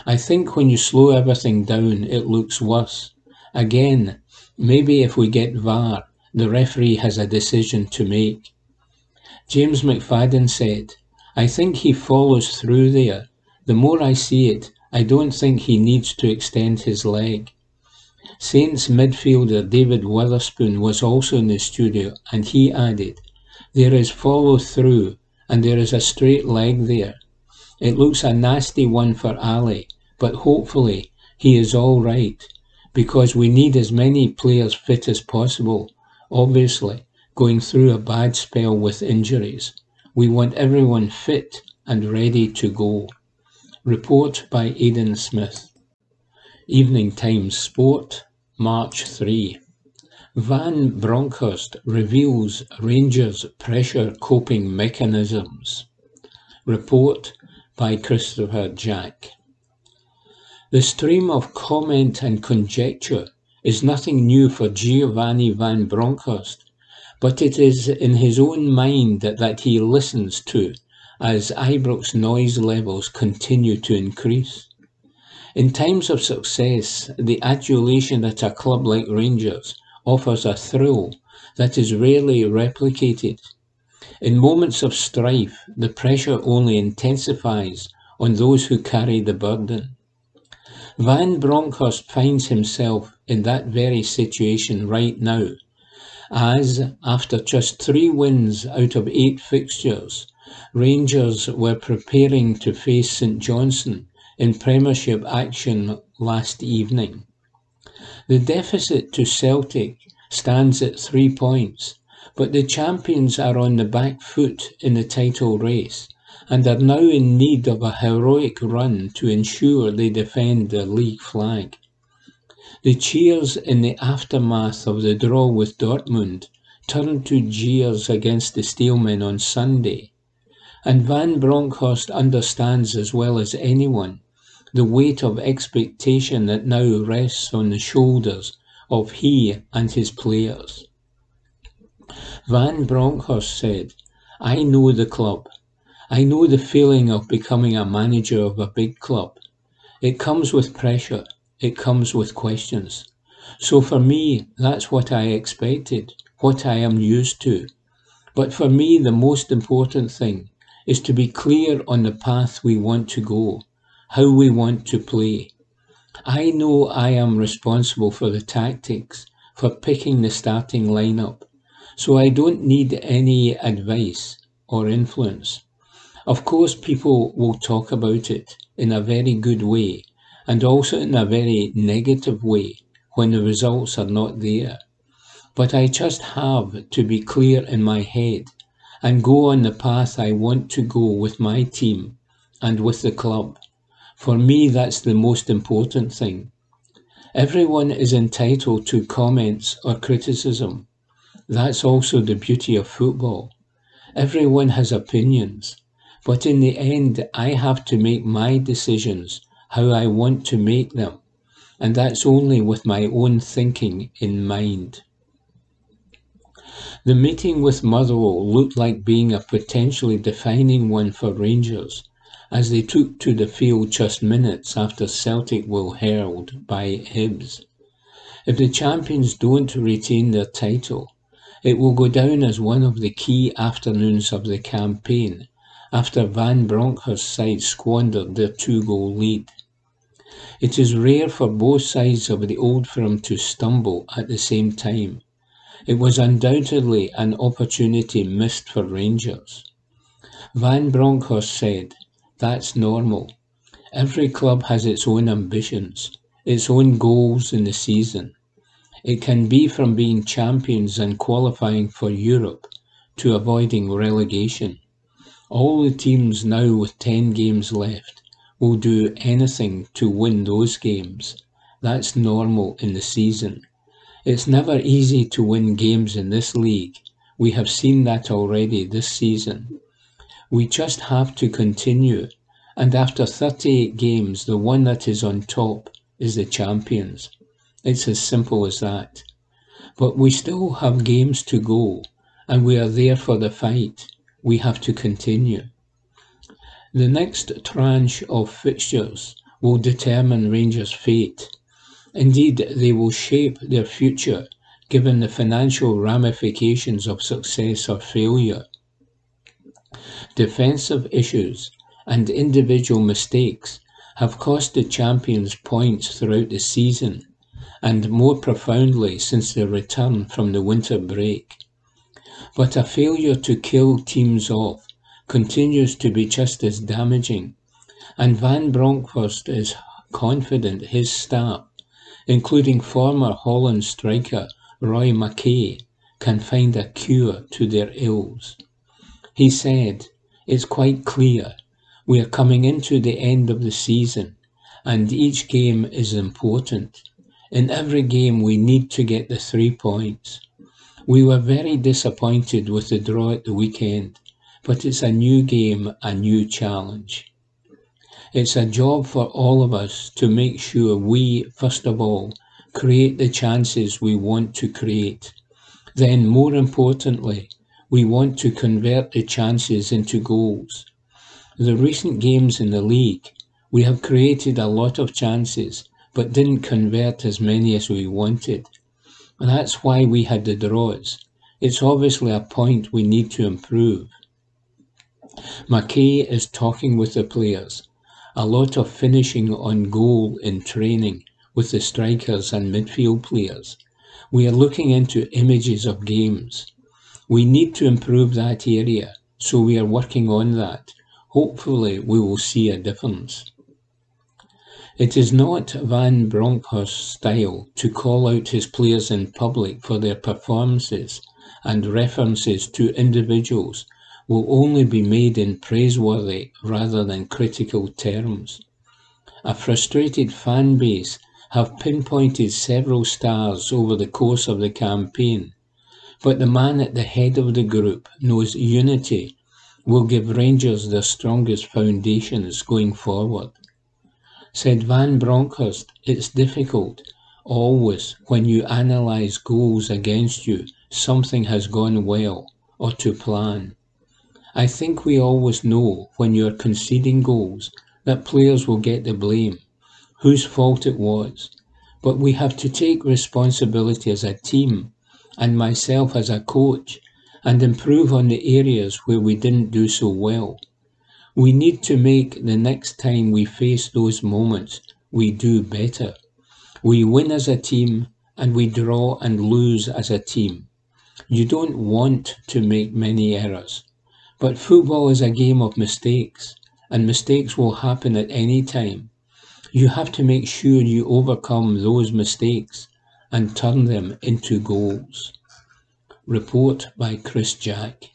I think when you slow everything down, it looks worse. Again, maybe if we get VAR, the referee has a decision to make. James McFadden said, I think he follows through there. The more I see it, I don't think he needs to extend his leg. Saints midfielder David Wotherspoon was also in the studio and he added, There is follow through and there is a straight leg there. It looks a nasty one for Ali, but hopefully he is all right because we need as many players fit as possible. Obviously, going through a bad spell with injuries. We want everyone fit and ready to go. Report by Aidan Smith. Evening Times Sport, March 3. Van Bronckhorst reveals Rangers' pressure coping mechanisms. Report by Christopher Jack. The stream of comment and conjecture is nothing new for Giovanni Van Bronckhorst, but it is in his own mind that, that he listens to as Ibrox noise levels continue to increase. In times of success, the adulation at a club like Rangers offers a thrill that is rarely replicated. In moments of strife, the pressure only intensifies on those who carry the burden. Van Bronckhorst finds himself in that very situation right now, as, after just three wins out of eight fixtures, Rangers were preparing to face St Johnstone in Premiership action last evening. The deficit to Celtic stands at three points, but the champions are on the back foot in the title race and are now in need of a heroic run to ensure they defend their league flag. The cheers in the aftermath of the draw with Dortmund turned to jeers against the Steelmen on Sunday, and Van Bronckhorst understands as well as anyone the weight of expectation that now rests on the shoulders of he and his players. Van Bronckhorst said, I know the club I know the feeling of becoming a manager of a big club. It comes with pressure. It comes with questions. So for me, that's what I expected, what I am used to. But for me, the most important thing is to be clear on the path we want to go, how we want to play. I know I am responsible for the tactics, for picking the starting lineup, so I don't need any advice or influence. Of course, people will talk about it in a very good way and also in a very negative way when the results are not there. But I just have to be clear in my head and go on the path I want to go with my team and with the club. For me, that's the most important thing. Everyone is entitled to comments or criticism. That's also the beauty of football. Everyone has opinions but in the end, I have to make my decisions how I want to make them, and that's only with my own thinking in mind. The meeting with Motherwell looked like being a potentially defining one for Rangers, as they took to the field just minutes after Celtic were hurled by Hibs. If the champions don't retain their title, it will go down as one of the key afternoons of the campaign after Van Bronckhorst's side squandered their two-goal lead. It is rare for both sides of the old firm to stumble at the same time. It was undoubtedly an opportunity missed for Rangers. Van Bronckhorst said, That's normal. Every club has its own ambitions, its own goals in the season. It can be from being champions and qualifying for Europe to avoiding relegation. All the teams now with 10 games left will do anything to win those games. That's normal in the season. It's never easy to win games in this league. We have seen that already this season. We just have to continue and after 38 games, the one that is on top is the champions. It's as simple as that. But we still have games to go, and we are there for the fight. We have to continue. The next tranche of fixtures will determine Rangers' fate. Indeed, they will shape their future given the financial ramifications of success or failure. Defensive issues and individual mistakes have cost the champions points throughout the season and more profoundly since their return from the winter break. But a failure to kill teams off continues to be just as damaging, and Van Bronckhorst is confident his staff, including former Holland striker Roy Makaay, can find a cure to their ills. He said, It's quite clear we are coming into the end of the season, and each game is important. In every game, we need to get the three points. We were very disappointed with the draw at the weekend, but it's a new game, a new challenge. It's a job for all of us to make sure we, first of all, create the chances we want to create. Then, more importantly, we want to convert the chances into goals. The recent games in the league, we have created a lot of chances, but didn't convert as many as we wanted. And that's why we had the draws. It's obviously a point we need to improve. Makaay is talking with the players. A lot of finishing on goal in training with the strikers and midfield players. We are looking into images of games. We need to improve that area, so we are working on that hopefully we will see a difference. It is not Van Bronckhorst's style to call out his players in public for their performances, and references to individuals will only be made in praiseworthy rather than critical terms. A frustrated fan base have pinpointed several stars over the course of the campaign, but the man at the head of the group knows unity will give Rangers their strongest foundations going forward. Said Van Bronckhorst, it's difficult. Always, when you analyse goals against you, something has gone well, or to plan. I think we always know when you are conceding goals that players will get the blame, whose fault it was. But we have to take responsibility as a team, and myself as a coach, and improve on the areas where we didn't do so well. We need to make the next time we face those moments, we do better. We win as a team and we draw and lose as a team. You don't want to make many errors. But football is a game of mistakes, and mistakes will happen at any time. You have to make sure you overcome those mistakes and turn them into goals. Report by Chris Jack.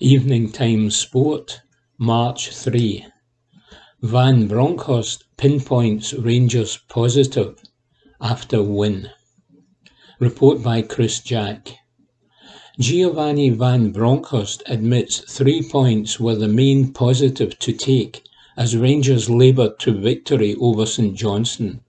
Evening Times Sport, March 3. Van Bronckhorst pinpoints Rangers positive after win. Report by Chris Jack. Giovanni Van Bronckhorst admits three points were the main positive to take as Rangers laboured to victory over St Johnstone.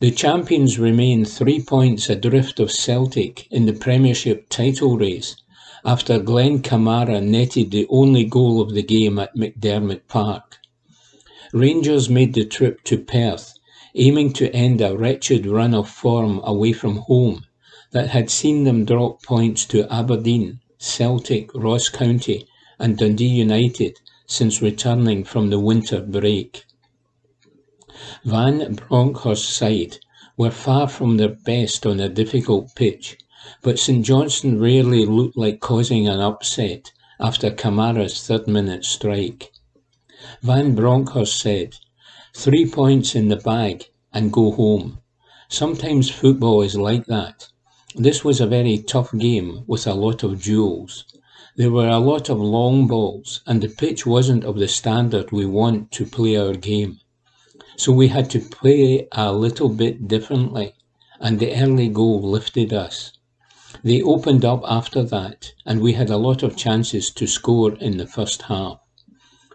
The champions remain three points adrift of Celtic in the Premiership title race after Glenn Kamara netted the only goal of the game at McDiarmid Park. Rangers made the trip to Perth, aiming to end a wretched run of form away from home that had seen them drop points to Aberdeen, Celtic, Ross County and Dundee United since returning from the winter break. Van Bronckhorst's side were far from their best on a difficult pitch, but St Johnstone rarely looked like causing an upset after Kamara's third minute strike. Van Bronckhorst said, Three points in the bag and go home. Sometimes football is like that. This was a very tough game with a lot of duels. There were a lot of long balls, and the pitch wasn't of the standard we want to play our game. So we had to play a little bit differently, and the early goal lifted us. They opened up after that, and we had a lot of chances to score in the first half.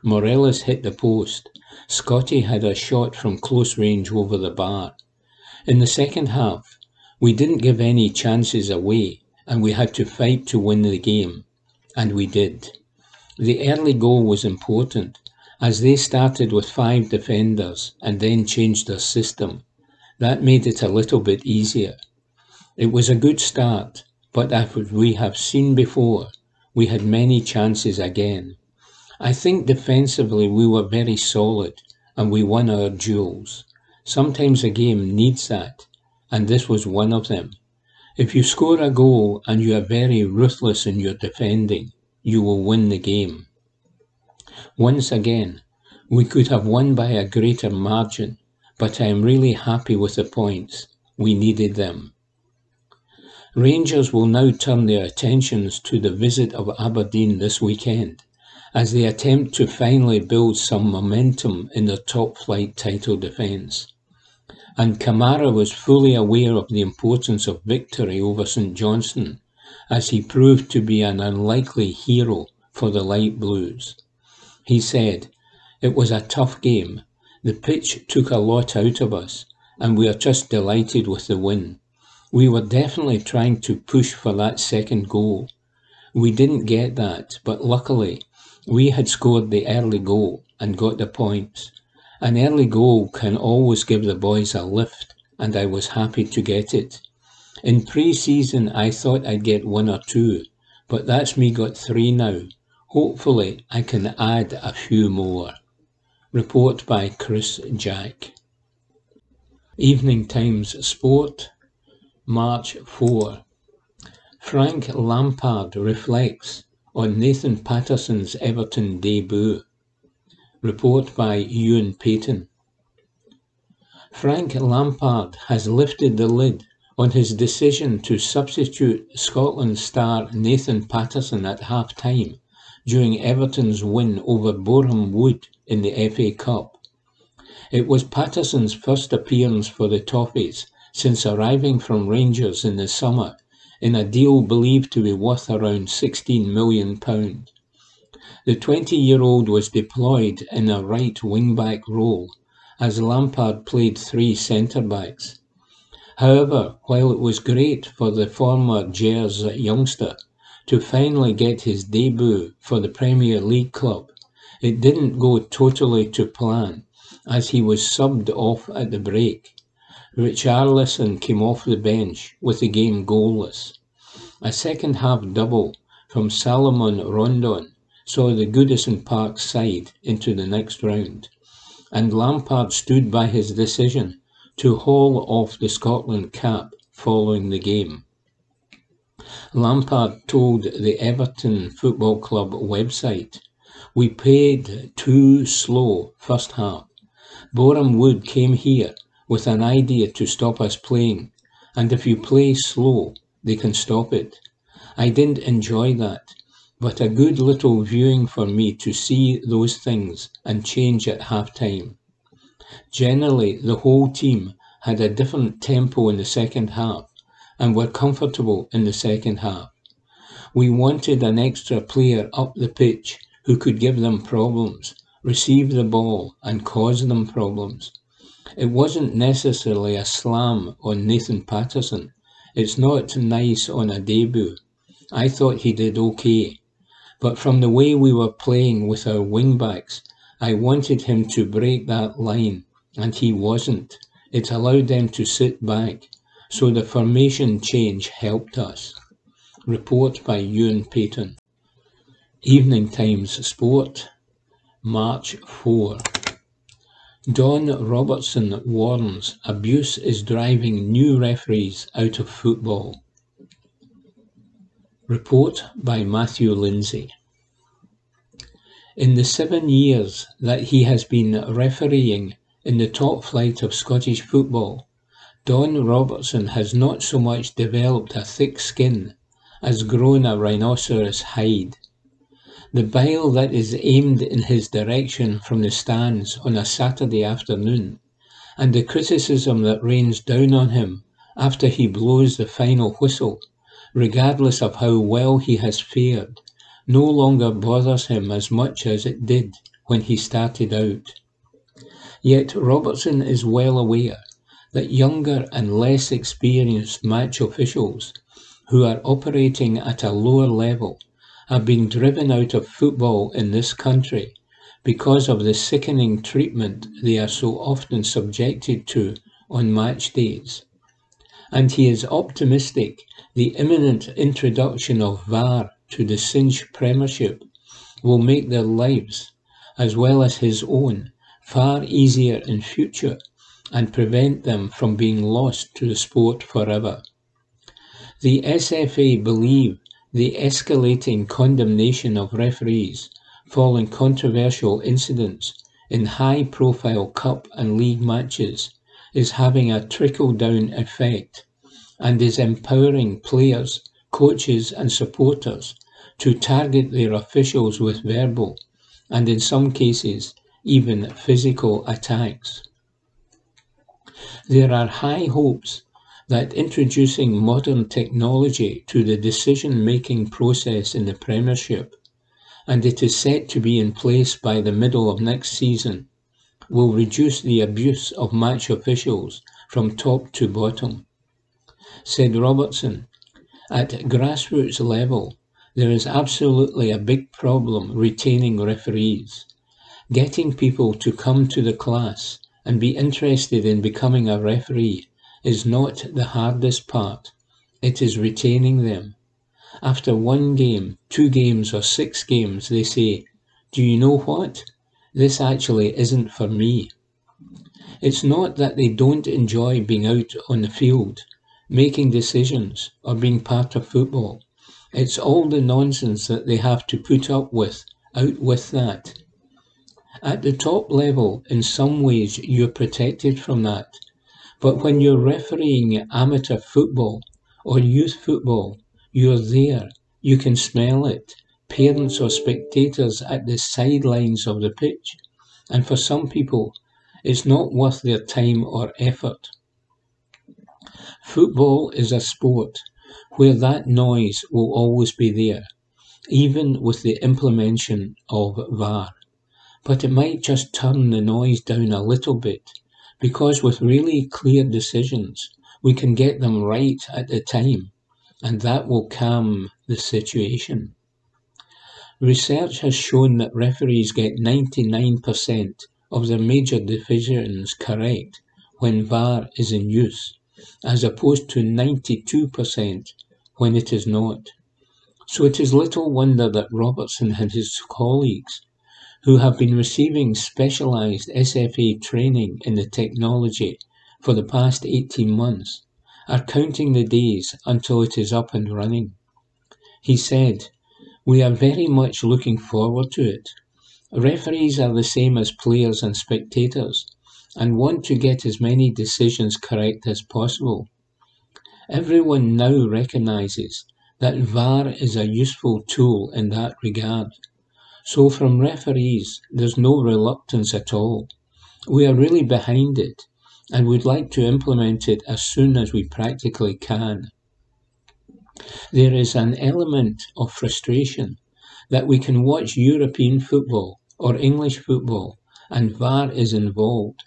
Morelos hit the post. Scotty had a shot from close range over the bar. In the second half, we didn't give any chances away, and we had to fight to win the game and we did. The early goal was important, as they started with five defenders and then changed their system. That made it a little bit easier. It was a good start, but as we have seen before, we had many chances again. I think defensively we were very solid and we won our duels. Sometimes a game needs that, and this was one of them. If you score a goal and you are very ruthless in your defending, you will win the game. Once again, we could have won by a greater margin, but I am really happy with the points. We needed them. Rangers will now turn their attentions to the visit of Aberdeen this weekend, as they attempt to finally build some momentum in their top flight title defence and Kamara was fully aware of the importance of victory over St Johnstone, as he proved to be an unlikely hero for the Light Blues. He said, It was a tough game. The pitch took a lot out of us, and we are just delighted with the win. We were definitely trying to push for that second goal. We didn't get that, but luckily, we had scored the early goal and got the points. An early goal can always give the boys a lift, and I was happy to get it. In pre-season I thought I'd get one or two, but that's me got three now. Hopefully I can add a few more. Report by Chris Jack. Evening Times Sport, March 4. Frank Lampard reflects on Nathan Patterson's Everton debut. Report by Ewan Payton. Frank Lampard has lifted the lid on his decision to substitute Scotland star Nathan Patterson at half-time during Everton's win over Boreham Wood in the FA Cup. It was Patterson's first appearance for the Toffees since arriving from Rangers in the summer in a deal believed to be worth around £16 million. The 20-year-old was deployed in a right wing-back role, as Lampard played three centre-backs. However, while it was great for the former Gers youngster to finally get his debut for the Premier League club, it didn't go totally to plan, as he was subbed off at the break. Richarlison came off the bench with the game goalless. A second-half double from Salomon Rondon saw the Goodison Park side into the next round, and Lampard stood by his decision to haul off the Scotland cap following the game. Lampard told the Everton Football Club website, We played too slow first half. Boreham Wood came here with an idea to stop us playing, and if you play slow, they can stop it. I didn't enjoy that but a good little viewing for me to see those things and change at half time. Generally, the whole team had a different tempo in the second half and were comfortable in the second half. We wanted an extra player up the pitch who could give them problems, receive the ball and cause them problems. It wasn't necessarily a slam on Nathan Patterson. It's not nice on a debut. I thought he did okay, but from the way we were playing with our wing-backs, I wanted him to break that line, and he wasn't. It allowed them to sit back, so the formation change helped us. Report by Ewan Payton. Evening Times Sport, March 4. Don Robertson warns abuse is driving new referees out of football. Report by Matthew Lindsay. In the seven years that he has been refereeing in the top flight of Scottish football, Don Robertson has not so much developed a thick skin as grown a rhinoceros hide. The bile that is aimed in his direction from the stands on a Saturday afternoon, and the criticism that rains down on him after he blows the final whistle, regardless of how well he has fared, no longer bothers him as much as it did when he started out. Yet Robertson is well aware that younger and less experienced match officials who are operating at a lower level have been driven out of football in this country because of the sickening treatment they are so often subjected to on match days. And he is optimistic the imminent introduction of VAR to the Cinch Premiership will make their lives, as well as his own, far easier in future and prevent them from being lost to the sport forever. The SFA believe the escalating condemnation of referees following controversial incidents in high-profile cup and league matches is having a trickle-down effect and is empowering players, coaches and supporters to target their officials with verbal and in some cases even physical attacks. There are high hopes that introducing modern technology to the decision-making process in the Premiership, and it is set to be in place by the middle of next season, will reduce the abuse of match officials from top to bottom. Said Robertson, at grassroots level, there is absolutely a big problem retaining referees. Getting people to come to the class and be interested in becoming a referee is not the hardest part, it is retaining them. After one game, two games or six games they say, do you know what? This actually isn't for me. It's not that they don't enjoy being out on the field, making decisions or being part of football. It's all the nonsense that they have to put up with, out with that. At the top level, in some ways, you're protected from that but when you're refereeing amateur football or youth football, you're there. You can smell it. Parents or spectators at the sidelines of the pitch. And for some people, it's not worth their time or effort. Football is a sport where that noise will always be there, even with the implementation of VAR. But it might just turn the noise down a little bit because with really clear decisions, we can get them right at the time, and that will calm the situation. Research has shown that referees get 99% of their major decisions correct when VAR is in use, as opposed to 92% when it is not. So it is little wonder that Robertson and his colleagues who have been receiving specialized SFA training in the technology for the past 18 months are counting the days until it is up and running. He said, We are very much looking forward to it. Referees are the same as players and spectators and want to get as many decisions correct as possible. Everyone now recognizes that VAR is a useful tool in that regard. So from referees, there's no reluctance at all. We are really behind it and would like to implement it as soon as we practically can. There is an element of frustration that we can watch European football or English football and VAR is involved.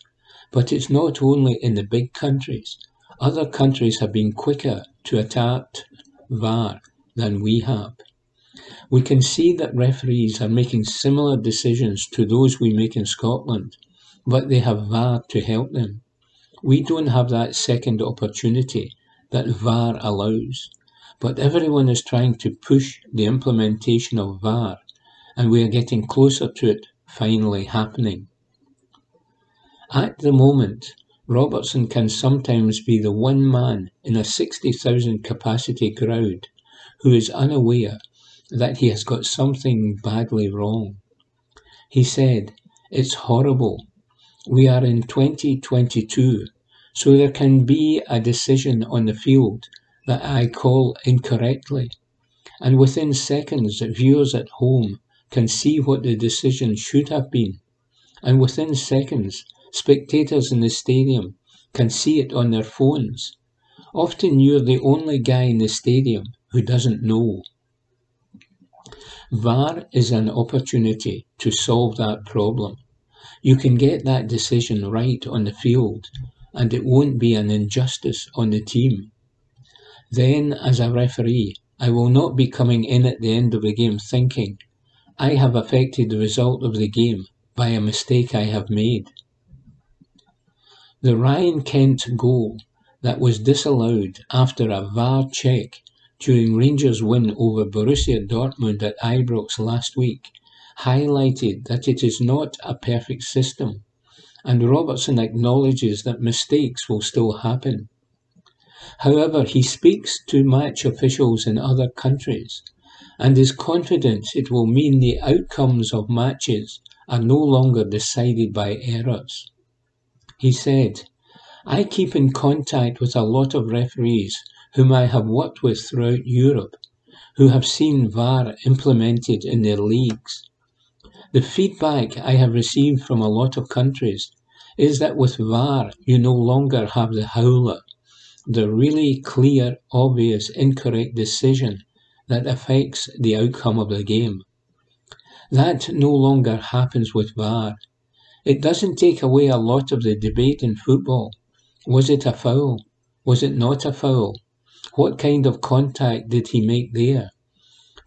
But it's not only in the big countries. Other countries have been quicker to adapt VAR than we have. We can see that referees are making similar decisions to those we make in Scotland, but they have VAR to help them. We don't have that second opportunity that VAR allows, but everyone is trying to push the implementation of VAR, and we are getting closer to it finally happening. At the moment, Robertson can sometimes be the one man in a 60,000 capacity crowd who is unaware that he has got something badly wrong. He said, It's horrible. We are in 2022, so there can be a decision on the field that I call incorrectly, and within seconds viewers at home can see what the decision should have been, and within seconds spectators in the stadium can see it on their phones. Often you're the only guy in the stadium who doesn't know. VAR is an opportunity to solve that problem. You can get that decision right on the field and it won't be an injustice on the team. Then, as a referee, I will not be coming in at the end of the game thinking, I have affected the result of the game by a mistake I have made. The Ryan Kent goal that was disallowed after a VAR check during Rangers' win over Borussia Dortmund at Ibrox last week highlighted that it is not a perfect system, and Robertson acknowledges that mistakes will still happen. However, he speaks to match officials in other countries and is confident it will mean the outcomes of matches are no longer decided by errors. He said, I keep in contact with a lot of referees whom I have worked with throughout Europe who have seen VAR implemented in their leagues. The feedback I have received from a lot of countries is that with VAR you no longer have the howler, the really clear, obvious, incorrect decision that affects the outcome of the game. That no longer happens with VAR. It doesn't take away a lot of the debate in football. Was it a foul? Was it not a foul? What kind of contact did he make there?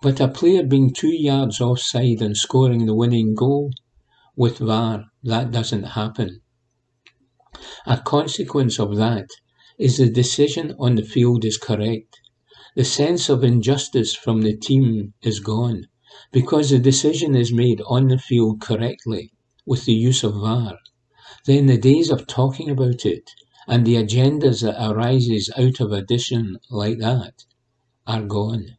But a player being two yards offside and scoring the winning goal? With VAR, that doesn't happen. A consequence of that is the decision on the field is correct. The sense of injustice from the team is gone because the decision is made on the field correctly with the use of VAR, then the days of talking about it and the agendas that arises out of addition like that are gone.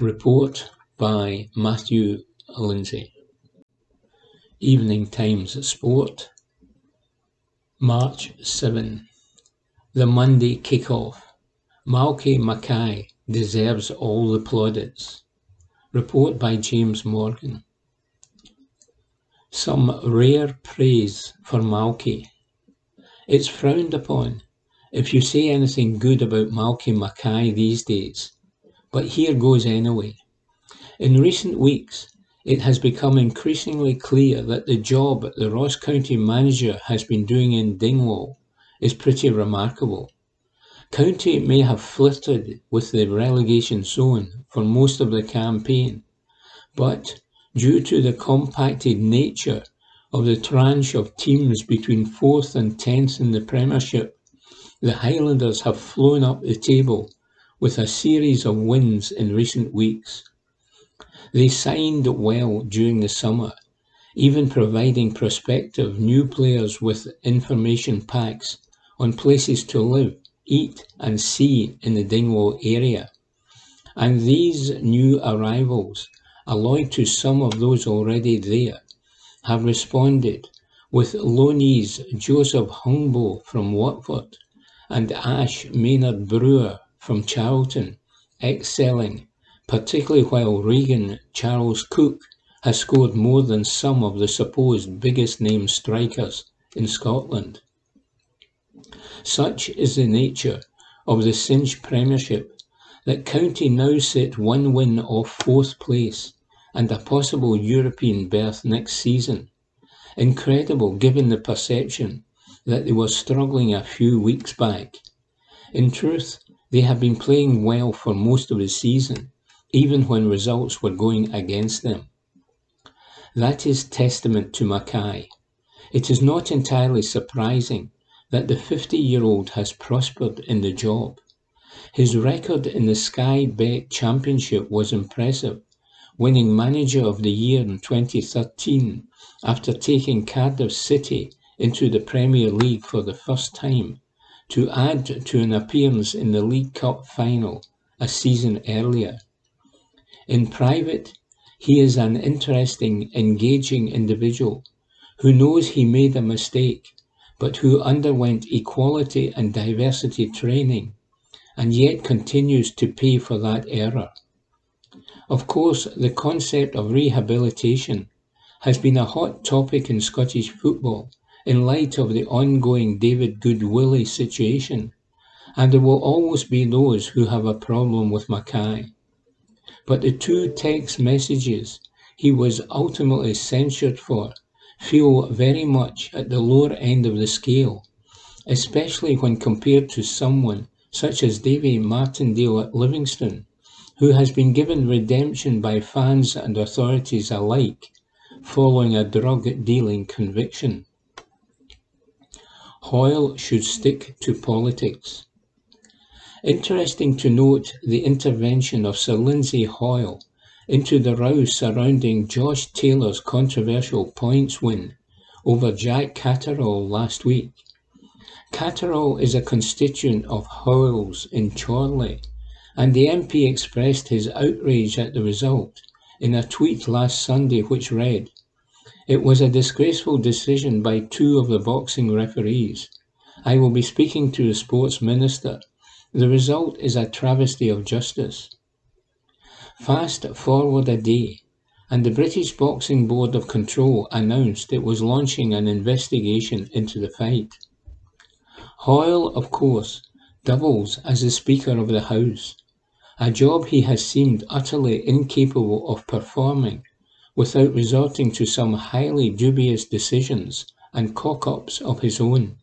Report by Matthew Lindsay. Evening Times Sport, March 7. The Monday Kickoff. Malky Mackay deserves all the plaudits. Report by James Morgan. Some rare praise for Malky. It's frowned upon if you say anything good about Malky Mackay these days, but here goes anyway. In recent weeks, it has become increasingly clear that the job the Ross County manager has been doing in Dingwall is pretty remarkable. County may have flirted with the relegation zone for most of the campaign, but due to the compacted nature of the tranche of teams between fourth and tenth in the Premiership, the Highlanders have flown up the table with a series of wins in recent weeks. They signed well during the summer, even providing prospective new players with information packs on places to live, eat and see in the Dingwall area. And these new arrivals allied to some of those already there, have responded with loanees Joseph Hungbo from Watford and Ash Maynard Brewer from Charlton, excelling, particularly while Regan Charles Cook has scored more than some of the supposed biggest name strikers in Scotland. Such is the nature of the Cinch Premiership that County now sit one win off fourth place and a possible European berth next season. Incredible given the perception that they were struggling a few weeks back. In truth, they have been playing well for most of the season, even when results were going against them. That is testament to Mackay. It is not entirely surprising that the 50 year old has prospered in the job. His record in the Sky Bet Championship was impressive, winning Manager of the Year in 2013 after taking Cardiff City into the Premier League for the first time to add to an appearance in the League Cup final a season earlier. In private, he is an interesting, engaging individual who knows he made a mistake, but who underwent equality and diversity training and yet continues to pay for that error. Of course, the concept of rehabilitation has been a hot topic in Scottish football in light of the ongoing David Goodwillie situation, and there will always be those who have a problem with Mackay. But the two text messages he was ultimately censured for feel very much at the lower end of the scale, especially when compared to someone such as Davy Martindale at Livingston, who has been given redemption by fans and authorities alike following a drug dealing conviction. Hoyle should stick to politics. Interesting to note the intervention of Sir Lindsay Hoyle into the row surrounding Josh Taylor's controversial points win over Jack Catterall last week. Catterall is a constituent of Hoyle's in Chorley, and the MP expressed his outrage at the result in a tweet last Sunday which read, It was a disgraceful decision by two of the boxing referees. I will be speaking to the sports minister. The result is a travesty of justice. Fast forward a day, and the British Boxing Board of Control announced it was launching an investigation into the fight. Hoyle, of course, doubles as the Speaker of the House, a job he has seemed utterly incapable of performing without resorting to some highly dubious decisions and cock-ups of his own.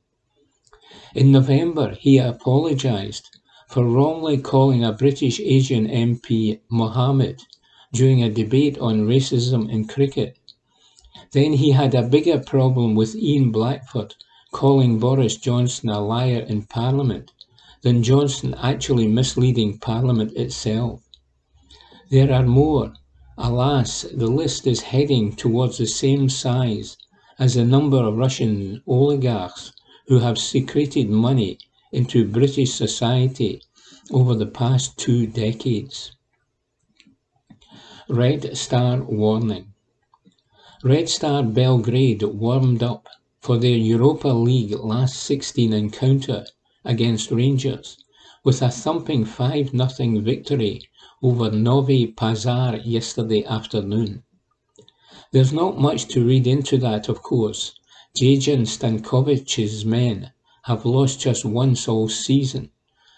In November, he apologised for wrongly calling a British Asian MP Mohammed during a debate on racism in cricket. Then he had a bigger problem with Ian Blackford calling Boris Johnson a liar in Parliament than Johnson actually misleading Parliament itself. There are more. Alas, the list is heading towards the same size as the number of Russian oligarchs who have secreted money into British society over the past two decades. Red Star Warning Red Star Belgrade warmed up for their Europa League last 16 encounter against Rangers with a thumping 5 0 victory over Novi Pazar yesterday afternoon. There's not much to read into that, of course. Dejan Stankovic's men have lost just once all season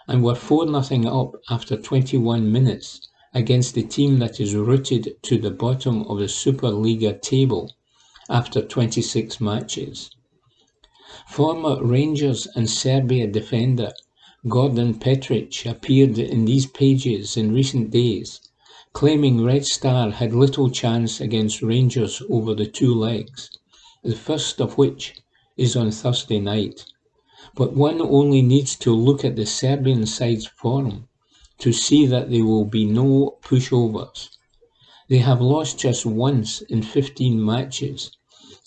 and were 4 0 up after 21 minutes against the team that is rooted to the bottom of the Superliga table after 26 matches. Former Rangers and Serbia defender Gordan Petric appeared in these pages in recent days, claiming Red Star had little chance against Rangers over the two legs, the first of which is on Thursday night. But one only needs to look at the Serbian side's form to see that there will be no pushovers. They have lost just once in 15 matches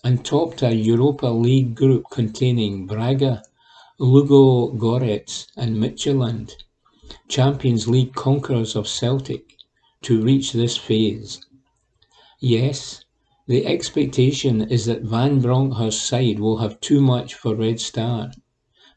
and topped a Europa League group containing Braga, Ludogorets and Midtjylland, Champions League conquerors of Celtic, to reach this phase. Yes, the expectation is that Van Bronckhorst's side will have too much for Red Star,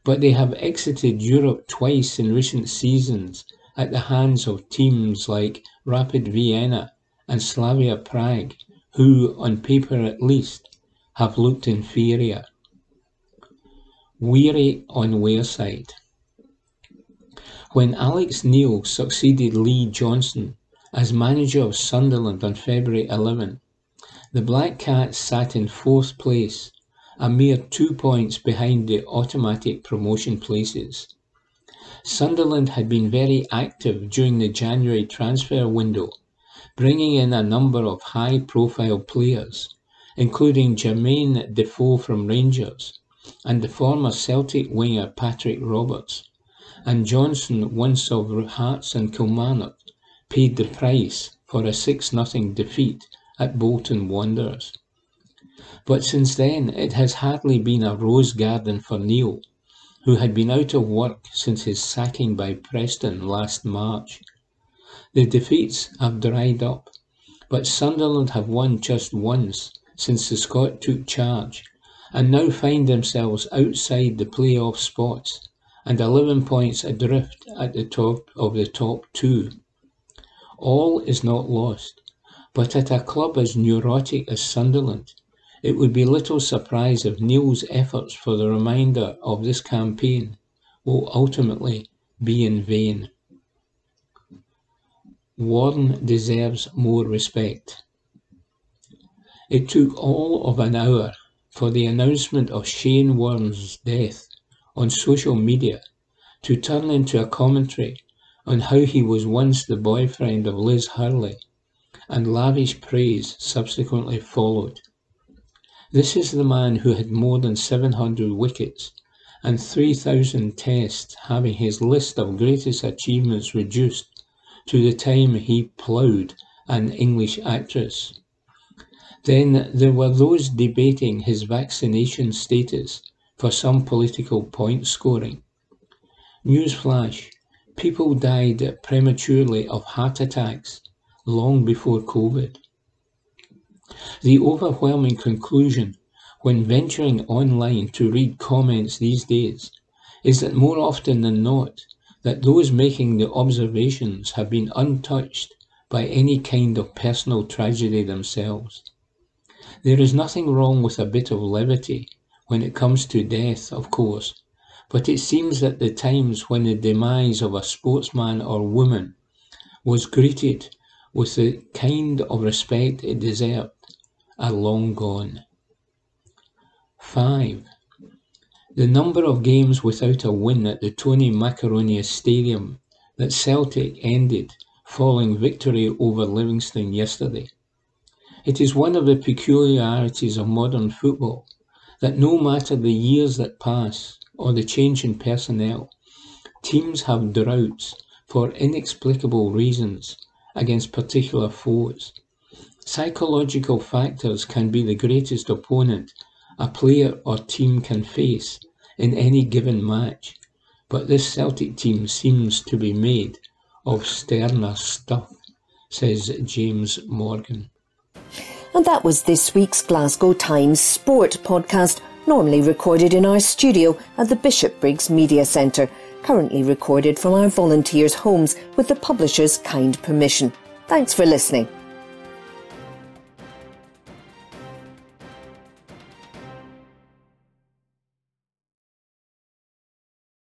but they have exited Europe twice in recent seasons at the hands of teams like Rapid Vienna and Slavia Prague, who, on paper at least, have looked inferior. Weary on Wearside. When Alex Neil succeeded Lee Johnson as manager of Sunderland on February 11, the Black Cats sat in fourth place, a mere two points behind the automatic promotion places. Sunderland had been very active during the January transfer window, bringing in a number of high-profile players, including Jermaine Defoe from Rangers and the former Celtic winger Patrick Roberts, and Johnson, once of Hearts and Kilmarnock, paid the price for a 6 0 defeat at Bolton Wanderers. But since then it has hardly been a rose garden for Neil, who had been out of work since his sacking by Preston last March. The defeats have dried up, but Sunderland have won just once since the Scot took charge and now find themselves outside the play-off spots and 11 points adrift at the top of the top two. All is not lost, but at a club as neurotic as Sunderland, it would be little surprise if Neil's efforts for the remainder of this campaign will ultimately be in vain. Warne deserves more respect. It took all of an hour for the announcement of Shane Warne's death on social media to turn into a commentary on how he was once the boyfriend of Liz Hurley, and lavish praise subsequently followed. This is the man who had more than 700 wickets and 3,000 tests having his list of greatest achievements reduced to the time he ploughed an English actress. Then there were those debating his vaccination status for some political point scoring. Newsflash people died prematurely of heart attacks long before COVID. The overwhelming conclusion when venturing online to read comments these days is that more often than not, that those making the observations have been untouched by any kind of personal tragedy themselves. There is nothing wrong with a bit of levity when it comes to death, of course, but it seems that the times when the demise of a sportsman or woman was greeted with the kind of respect it deserved are long gone. 5. The number of games without a win at the Tony Macaronius Stadium that Celtic ended following victory over Livingston yesterday it is one of the peculiarities of modern football that no matter the years that pass or the change in personnel, teams have droughts for inexplicable reasons against particular foes. Psychological factors can be the greatest opponent a player or team can face in any given match, but this Celtic team seems to be made of sterner stuff, says James Morgan. And that was this week's Glasgow Times Sport podcast, normally recorded in our studio at the Bishopbriggs Media Centre, currently recorded from our volunteers' homes with the publisher's kind permission. Thanks for listening.